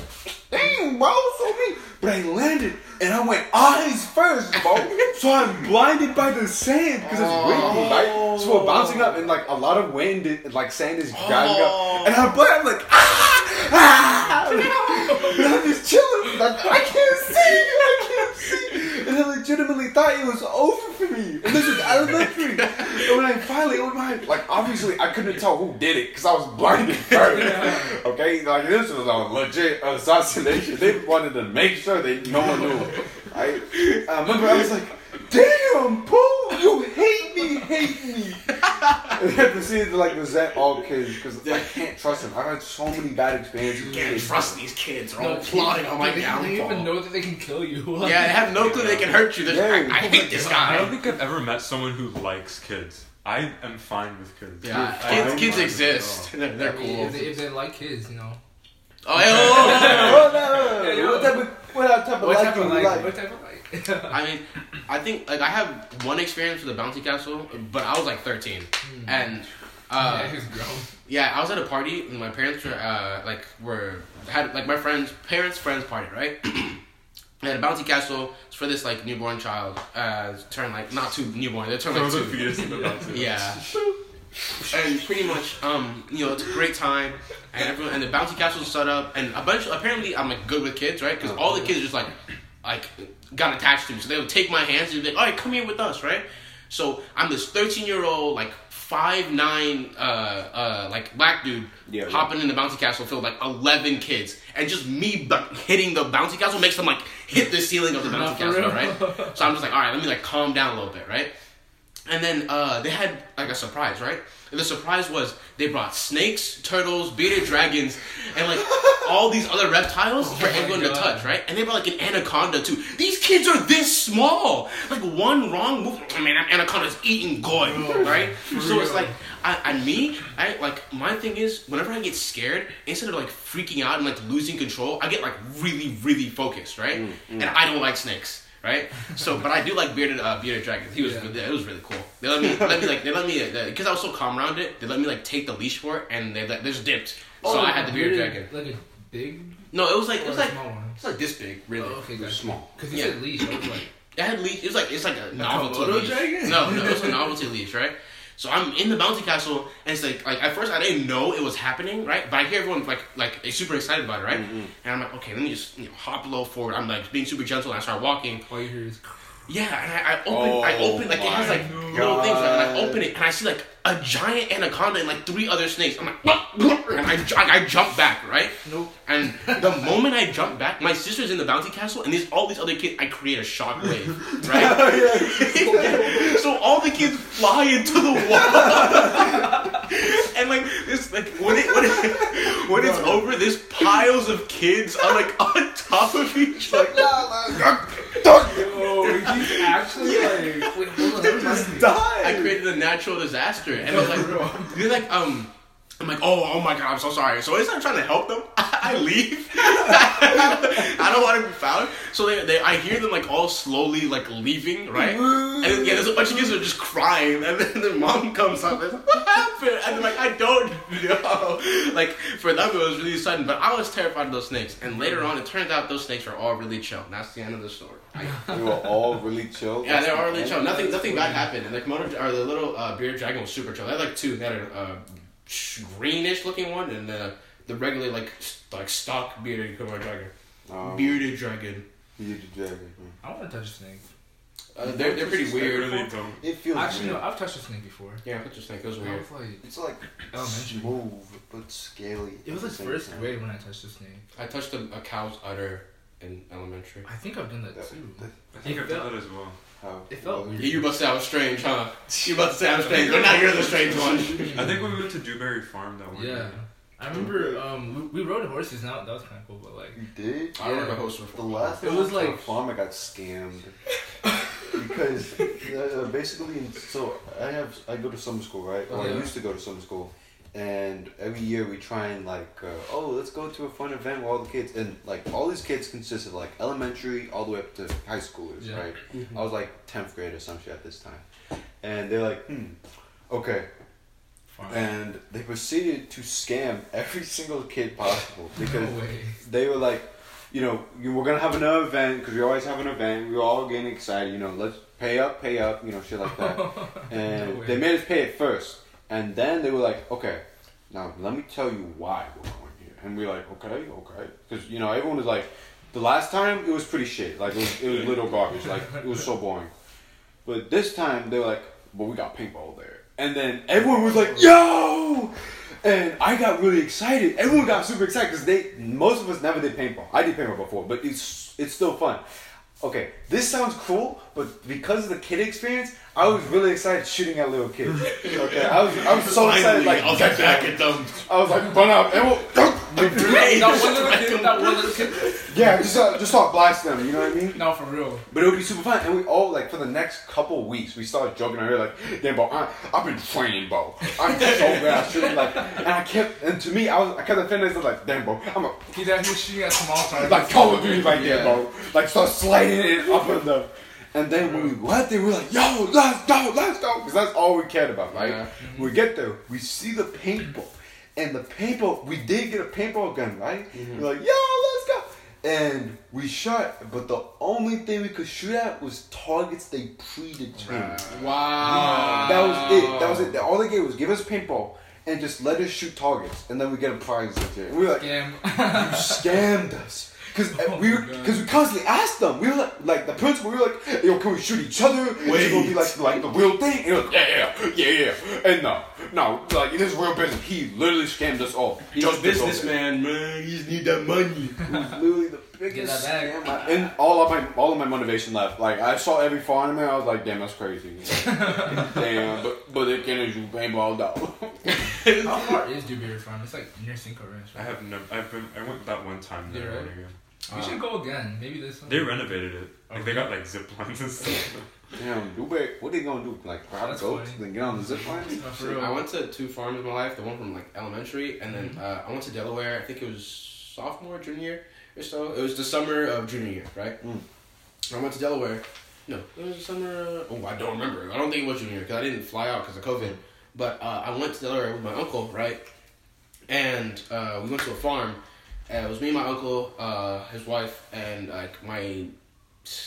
dang, bro, so me. But I landed and I went eyes first, bro. so I'm blinded by the sand because it's windy, right? So we're bouncing up and like a lot of wind, like sand is driving up, and I'm. I'm like, ah, ah. and I'm just chilling. Like I can't see, I can't see, and I legitimately thought it was over for me. And this is elementary. and when I finally opened my like obviously I couldn't tell who did it because I was blinded first. Okay, like this was a legit assassination. They wanted to make sure that no one knew. I, I remember I was like, "Damn, Paul, you hate me, hate me." and I had to see it to like resent all kids because I can't trust them. I've had so many bad experiences. with Can't kids. trust these kids. They're all plotting on my they, they don't even know that they can kill you. Yeah, they have no clue they can hurt you. They're Yeah. I, I hate this guy. I don't think I've ever met someone who likes kids. I am fine with kids. Yeah, I kids, kids exist. They're, they're cool. If they, if they like kids, you know. Oh, hey, oh, Oh, no, no, Yeah, no. yo. What type of what type of What life type do of you like? like? What type of like? I mean, I think like I have one experience with the bouncy castle, but I was like 13, and uh, yeah, he's grown. yeah, I was at a party and my parents were uh, like were had like my friends' parents' friends party, right? They had a bouncy castle it's for this like newborn child, uh, turn like not too newborn, they turn Throw like two. fetus in the bouncy. Yeah. And pretty much, um, you know, it's a great time, and everyone, and the bouncy castle's set up, and a bunch. Apparently, I'm like good with kids, right? Because all the kids are just like, like, got attached to me. So they would take my hands and be like, "All right, come here with us," right? So I'm this 13 year old, like five nine, uh, uh, like black dude Yeah, hopping in the bouncy castle filled with like 11 kids, and just me bu- hitting the bouncy castle makes them like hit the ceiling of the bouncy castle, right? So I'm just like, all right, let me like calm down a little bit, right? And then uh, they had like a surprise, right? And the surprise was they brought snakes, turtles, bearded dragons, and like all these other reptiles for Oh my everyone to touch, right? And they brought like an anaconda too. These kids are this small. Like one wrong move, I mean, that anaconda's eating goy, right? So it's like, I, and me, I like my thing is whenever I get scared, instead of like freaking out and like losing control, I get like really, really focused, right? Mm, And I don't like snakes. Right, so but I do like bearded uh, bearded dragons. He was Yeah. it was really cool. They let me let me like they let me because I was so calm around it. They let me like take the leash for it, and they let, they just dipped. So I had the bearded dragon. Like a big No, it was like it was like small it's like this big, really. Oh, okay, gotcha. small. Because you Yeah. said leash, I was like, it had leash. It was like it's like a novelty Komodo leash. dragon? No, no, it was a novelty leash, right? So I'm in the bouncy castle, and it's like like at first I didn't know it was happening, right? But I hear everyone like like super excited about it, right? Mm-hmm. And I'm like, okay, let me just you know, hop a little forward. I'm like being super gentle, and I start walking. All you hear is. Yeah, and I, I open, I Oh open like it has my like little things, and I open it, and I see like a giant anaconda and like three other snakes. I'm like. And I, ju- I jump back, right? Nope. And the moment I jump back, my sister's in the bounty castle, and these all these other kids. I create a shock wave, right? so all the kids fly into the wall, and like this, like when it when, it, when it's over, there's piles of kids are like on top of each other. Yo, he's actually like. Wait, hold on. Let Just see. die. I created a natural disaster, and they're like, you're like, um, I'm like, oh, oh my god, I'm so sorry. So instead of trying to help them, I leave. I don't want to be found. So they, they, I hear them like all slowly like leaving, right? And then, yeah, there's a bunch of kids who are just crying, and then their mom comes up and like, what happened? And they're like, I don't know. Like for them, it was really sudden, but I was terrified of those snakes. And later on, it turns out those snakes are all really chill. And that's the end of the story. They were all really chill. Yeah, they That's are the really chill. Nothing, nothing bad happened. And the Komodo, or the little uh, bearded dragon was super chill. They had like two. They had a uh, greenish looking one, and then uh, the regular like s- like stock bearded Komodo dragon. Um, bearded dragon. Bearded dragon. I want to touch a snake. Uh, they're they're pretty weird. really don't. It feels Actually, weird. no. I've touched a snake before. Yeah, what you think? It was I weird. was like, It's like Elementary. smooth but scaly. it was like the same first time. grade when I touched a snake. I touched a, a cow's udder in elementary. I think I've done that That- too. that- I think I've done that as well. How- It felt weird. Yeah, you about to say I was strange, huh? You about to say I'm strange, but now you're the strange one. I think we went to Dewberry Farm that one Yeah. I remember um, we, we rode horses. Now that was kind of cool, but like You did? I rode a host The last It was I went to like- a farm, I got scammed because uh, basically, so I have I go to summer school, right? Or I Yeah. used to go to summer school, and every year we try and like, uh, oh, let's go to a fun event with all the kids, and like all these kids consist of like elementary all the way up to high schoolers, Yeah. right? I was like tenth grade or some shit at this time, and they're like, hmm, okay, farm. and they proceeded to scam every single kid possible because no they were like, you know, we're gonna have another event because we always have an event. We were all getting excited, you know, let's pay up, pay up, you know, shit like that. And No they made us pay it first, and then they were like, okay, now let me tell you why we're going here. And we're like, okay, okay, because you know everyone was like, the last time it was pretty shit, like it was, it was little garbage, like it was so boring. But this time they were like, but we got paintball there, and then everyone was like, yo. And I got really excited. Everyone got super excited because they most of us never did paintball. I did paintball before, but it's it's still fun. Okay, this sounds cool, but because of the kid experience, I was really excited shooting at little kids. Okay, I was I was so excited like I'll get back at them. I was like run out and we'll, Hey, That one little kid. That one little kid. yeah, just uh, just start blasting them. You know what I mean? No, for real. But it would be super fun, and we all like for the next couple weeks we started joking around like, "Damn, bro, I, I've been training, bro. I'm so good at shooting." Like, and I kept, and to me, I was, I kept defending this like, "Damn, bro, I'm a He's out here shooting at small targets. like Call of Duty right there, Yeah. bro. Like start sliding it up in them." And then when we left there, we were like, "Yo, let's go, let's go," because that's all we cared about, right? Yeah. We get there, we see the paintball, and the paintball. We did get a paintball gun, right? Mm-hmm. We're like, "Yo, let's go." And we shot, but the only thing we could shoot at was targets they predetermined. Wow. That was it. That was it. All they gave was give us paintball and just let us shoot targets, and then we get a prize with it. And We're like, Scam. you scammed us. Cause uh, Oh we, my were, God. cause we constantly asked them. We were like, like the principal. We were like, yo, can we shoot each other? Is it gonna be like, like the real thing? And like, yeah, yeah, yeah, yeah. And no, no, like it is real business. He literally scammed us all. He's a Just to go there. businessman, man. He just need that money. It was literally the biggest scam. I- And all of my all of my motivation left. Like I saw every farm in there, I was like, damn, that's crazy. damn, but but it can you paintball though. How far is Dewberry Farm? It's like near Cinco Ranch. I have never. I've been. I went that one time. Yeah, There right? Again. We should go again. Maybe this. They renovated it. Like they got like zip lines and stuff. Damn, Dubai, what are they gonna do? Like grab That's goats funny. and get on the zip line? No, for real. I went to two farms in my life. The one from like elementary, and then uh, I went to Delaware. I think it was sophomore, junior year or so. It was the summer of junior year, right? Mm. I went to Delaware. No, it was the summer. Oh, I don't remember. I don't think it was junior because I didn't fly out because of COVID. But uh, I went to Delaware with my uncle, right? And uh, we went to a farm. Uh, it was me, my uncle, uh, his wife, and like my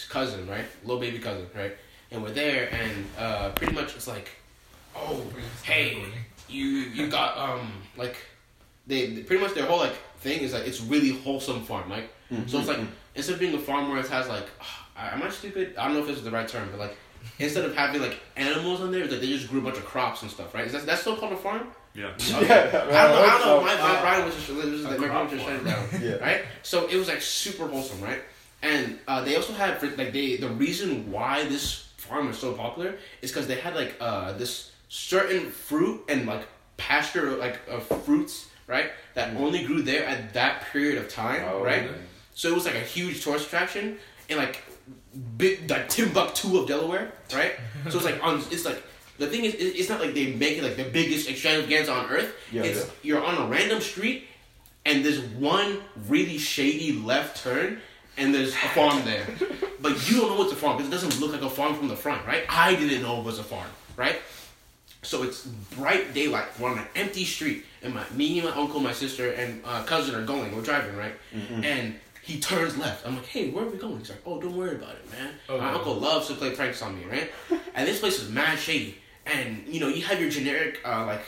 cousin, right? Little baby cousin, right? And we're there, and uh, pretty much it's like, oh, hey, you you got um like, they they- pretty much their whole like thing is like it's really wholesome farm, like so it's like instead of being a farm where it has like, I- am I stupid? I don't know if this is the right term, but like instead of having like animals on there, it's like they just grew a bunch of crops and stuff, right? Is that that's still called a farm? Yeah. Yeah, I don't know. I don't know. so. My, my Brian was just, was just a my brain crop was just shut farm. down. Yeah. Right. So it was like super wholesome, right? And uh, they also had like they the reason why this farm is so popular is because they had like uh, this certain fruit and like pasture like of fruits, right? That only grew there at that period of time, Oh, right? okay. So it was like a huge tourist attraction in like big like Timbuktu of Delaware, right? so it's like on it's like the thing is it's not like they make it like the biggest extravaganza on earth. Yeah, it's yeah. you're on a random street and there's one really shady left turn and there's a farm there. But you don't know it's a farm because it doesn't look like a farm from the front, right? I didn't know it was a farm, right? So it's bright daylight. We're on an empty street, and my me, my uncle, my sister, and uh, cousin are going. We're driving, right? And he turns left. I'm like, "Hey, where are we going?" He's like, "Oh, don't worry about it, man. Oh, my no. uncle loves to play pranks on me, right?" and this place is mad shady. And you know, you have your generic uh, like.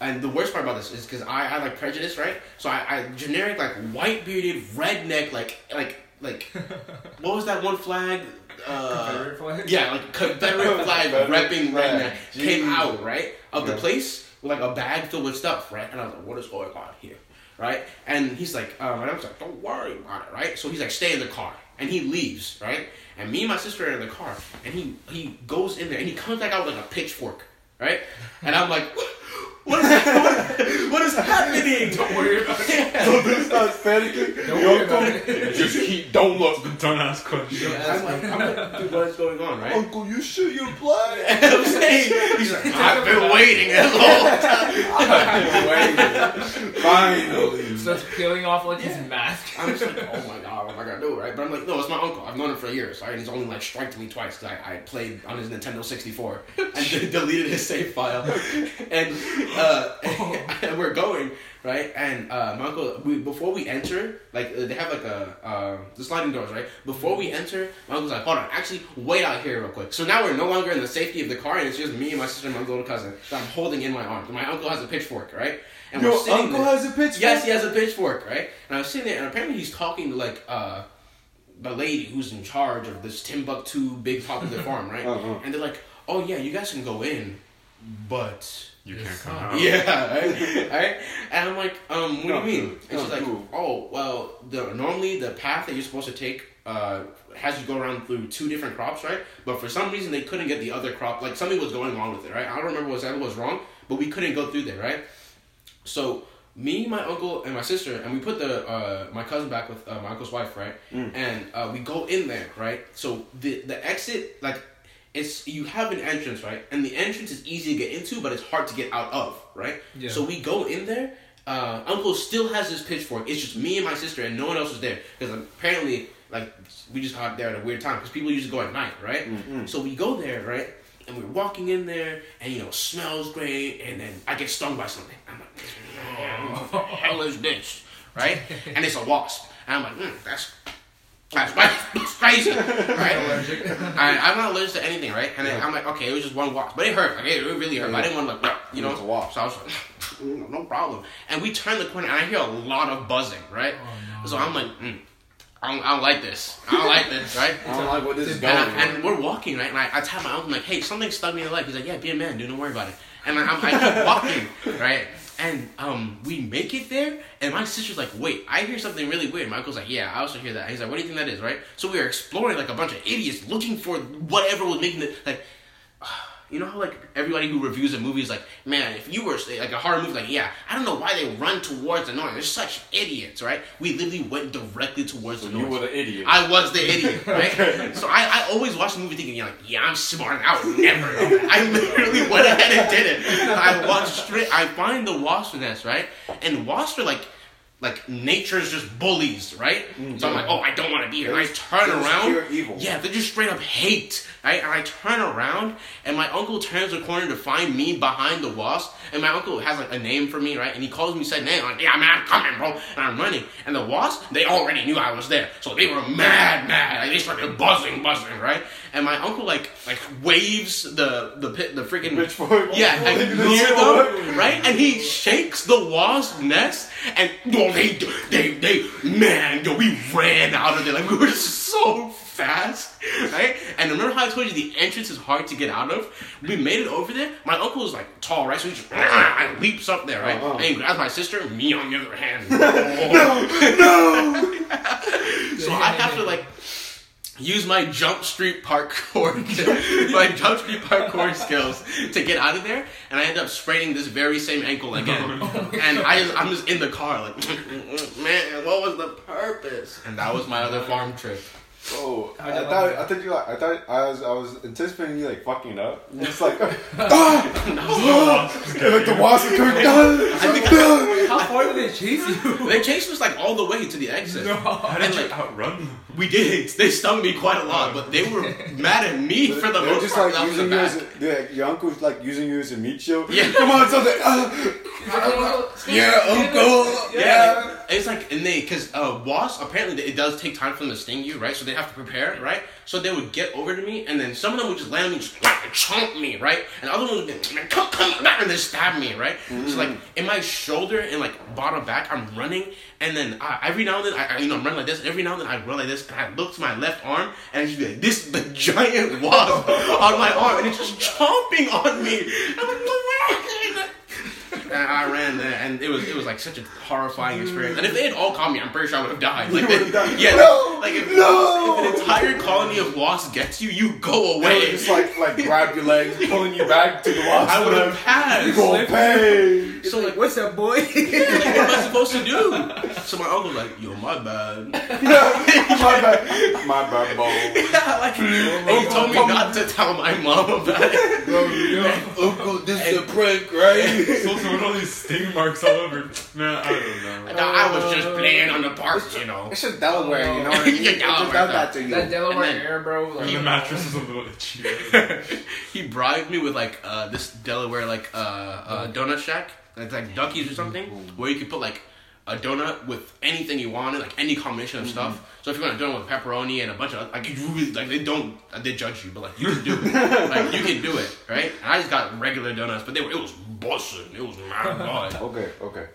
And the worst part about this is because I, I like prejudice, right? So I, I generic like white bearded redneck like like like what was that one flag? Uh, Confederate flag? yeah, like Confederate flag repping redneck came out, right? Of the place with like a bag filled with stuff, right? And I was like, what is going on here? Right? And he's like, um, and I was like, don't worry about it, right? So he's like, stay in the car. And he leaves, right? And me and my sister are in the car. And he he goes in there and he comes back out with like a pitchfork, right? And I'm like, what is what, what is happening? Don't worry about it. Yeah. starts panicking. Don't worry about it. just keep, don't look. Don't ask questions. I'm like, I'm like, dude, what is going on, right? Uncle, you sure your blood? And I'm saying, he's like, I've been waiting a long time. Finally. Starts peeling off like his mask. I'm just like, oh my god, what am I gonna do, right? But I'm like, no, it's my uncle. I've known him for years, right? He's only like striked me twice because I, I played on his Nintendo 64 and de- deleted his save file. And uh, and we're going right, and uh, my uncle, we, before we enter, like uh, they have like a uh, the sliding doors, right? Before we enter, my uncle's like, hold on, actually wait out here real quick. So now we're no longer in the safety of the car, and it's just me and my sister and my little cousin that I'm holding in my arms. And my uncle has a pitchfork, right? And Your we're uncle there. has a pitchfork? Yes, he has a pitchfork, right? And I was sitting there, and apparently he's talking to like uh, the lady who's in charge of this Timbuktu big popular farm, right? Uh-huh. And they're like, "Oh yeah, you guys can go in, but You can't come out. yeah, right? right?" And I'm like, "Um, what Not do you mean?" cool. And she's like, cool. "Oh, well, the normally the path that you're supposed to take uh has you go around through two different crops, right? But for some reason they couldn't get the other crop. Like something was going on with it, right? I don't remember what exactly was wrong, but we couldn't go through there, right? So me, my uncle, and my sister, and we put the uh, my cousin back with uh, my uncle's wife, right? And uh, we go in there, right? So the the exit, like, it's you have an entrance, right? And the entrance is easy to get into, but it's hard to get out of, right? Yeah. So we go in there. Uh, uncle still has his pitchfork. It's just me and my sister, and no one else is there because apparently, like, we just got there at a weird time because people usually go at night, right? So we go there, right? And we're walking in there, and you know, smells great, and then I get stung by something. I'm like, what the hell is this? Right? And it's a wasp. And I'm like, mm, that's that's, crazy, right? I, I'm not allergic to anything, right? And then I'm like, okay, it was just one wasp, but it hurt. Like, it really hurt. But I didn't want to like, you know, a wasp. So I was like, no problem. And we turn the corner, and I hear a lot of buzzing, right? Oh, So I'm like, mm, I, don't, I don't like this. I don't like this, right? I don't like what this is And, I, and we're walking, right? And I, I tap my uncle, I'm like, hey, something stuck me in the leg. He's like, yeah, be a man, dude, don't worry about it. And I'm, I keep walking, right? And um, we make it there, and my sister's like, wait, I hear something really weird. Uncle's like, yeah, I also hear that. He's like, what do you think that is, right? So we are exploring like a bunch of idiots looking for whatever was making it, like, you know how like everybody who reviews a movie is like, man, if you were like a horror movie, like yeah, I don't know why they run towards the noise. They're such idiots, right? We literally went directly towards the You noise. were the idiot. I was the idiot, right? So I, I always watch the movie thinking, you're like, yeah, I'm smart. I would never. I literally went ahead and did it. I walked straight. I find the wasp nest, right? And wasps are like, like nature's just bullies, right? so I'm like, oh, I don't want to be here. And I turn around. evil. Yeah, they just straight up hate. Right? And I turn around, and my uncle turns the corner to find me behind the wasp. And my uncle has like a name for me, right? And he calls me said name. Like, yeah, man, I'm coming, bro. And I'm running. And the wasp, they already knew I was there, so they were mad, mad. Like, they started buzzing, buzzing, right? And my uncle like like waves the the pit, the freaking Pitchfork. yeah, Like, near them, right? And he shakes the wasp nest, and oh, they, they, they, man, yo, we ran out of there like we were so fast, right? And remember how I told you the entrance is hard to get out of? We made it over there. My uncle is like tall, right? So he just and leaps up there, right? Uh-huh. And he grabs my sister, me on the other hand. no, no. so I have to like use my jump street parkour my jump street parkour skills to get out of there and I end up spraining this very same ankle again. And I just, I'm just in the car like man what was the purpose? And that was my other farm trip. Oh, How'd I thought I thought you like I thought I was I was anticipating you like fucking up. And It's like ah, and, like the wasp is coming down. I think How far did they chase you? they chased us like all the way to the exit How did And, you like, outrun them? we did they stung me quite a lot but they were mad at me for the They're most just part like I was in using the you as a, they're, like, your uncle's like using you as a meat shield. Yeah. come on, something. Ah. Yeah, uncle. Yeah, like, it's like and they because uh, wasps apparently it does take time for them to sting you, right? So they have to prepare, right? So they would get over to me, and then some of them would just land on me, just like, chomp me, right? And other ones would be, "Man, come, come back," and then stab me, right? So like mm. in my shoulder and like bottom back, I'm running, and then I, every now and then I, I you know I'm running like this. Every now and then I run like this, and I look to my left arm, and it's just like this the giant wasp on my arm, and it's just chomping on me. I'm like, I ran there, and it was it was like such a horrifying experience. And if they had all caught me, I'm pretty sure I would have died. Like, they, died. yeah, No! like if, No! if an entire colony of wasps gets you, you go They would away. just like like grab your legs, pulling you back to the wasp. I would have You passed. gonna pay. So like, What's up, boy? like, what am I supposed to do? So my uncle was like, yo, my bad. my bad, my bad, boy. Yeah, like, oh and he told me not to tell my mom about it. Uncle, this is a prank, right? So, so with all these sting marks all over, man, I don't know. No, I was just playing on the parks, you know. It's just Delaware, you know what I mean? Yeah, It just Delaware, does that to you. that Delaware then- air, bro. Like, And the mattress is a little itchy. he bribed me with like uh, this Delaware like uh, uh, donut shack, It's like Duckies or something, where you could put like a donut with anything you wanted, like any combination of mm-hmm. stuff. So if you want a donut with pepperoni and a bunch of like you really like they don't they judge you, but like you can do it, like you can do it, right? And I just got regular donuts, but they were it was busting, it was my god. Okay, okay.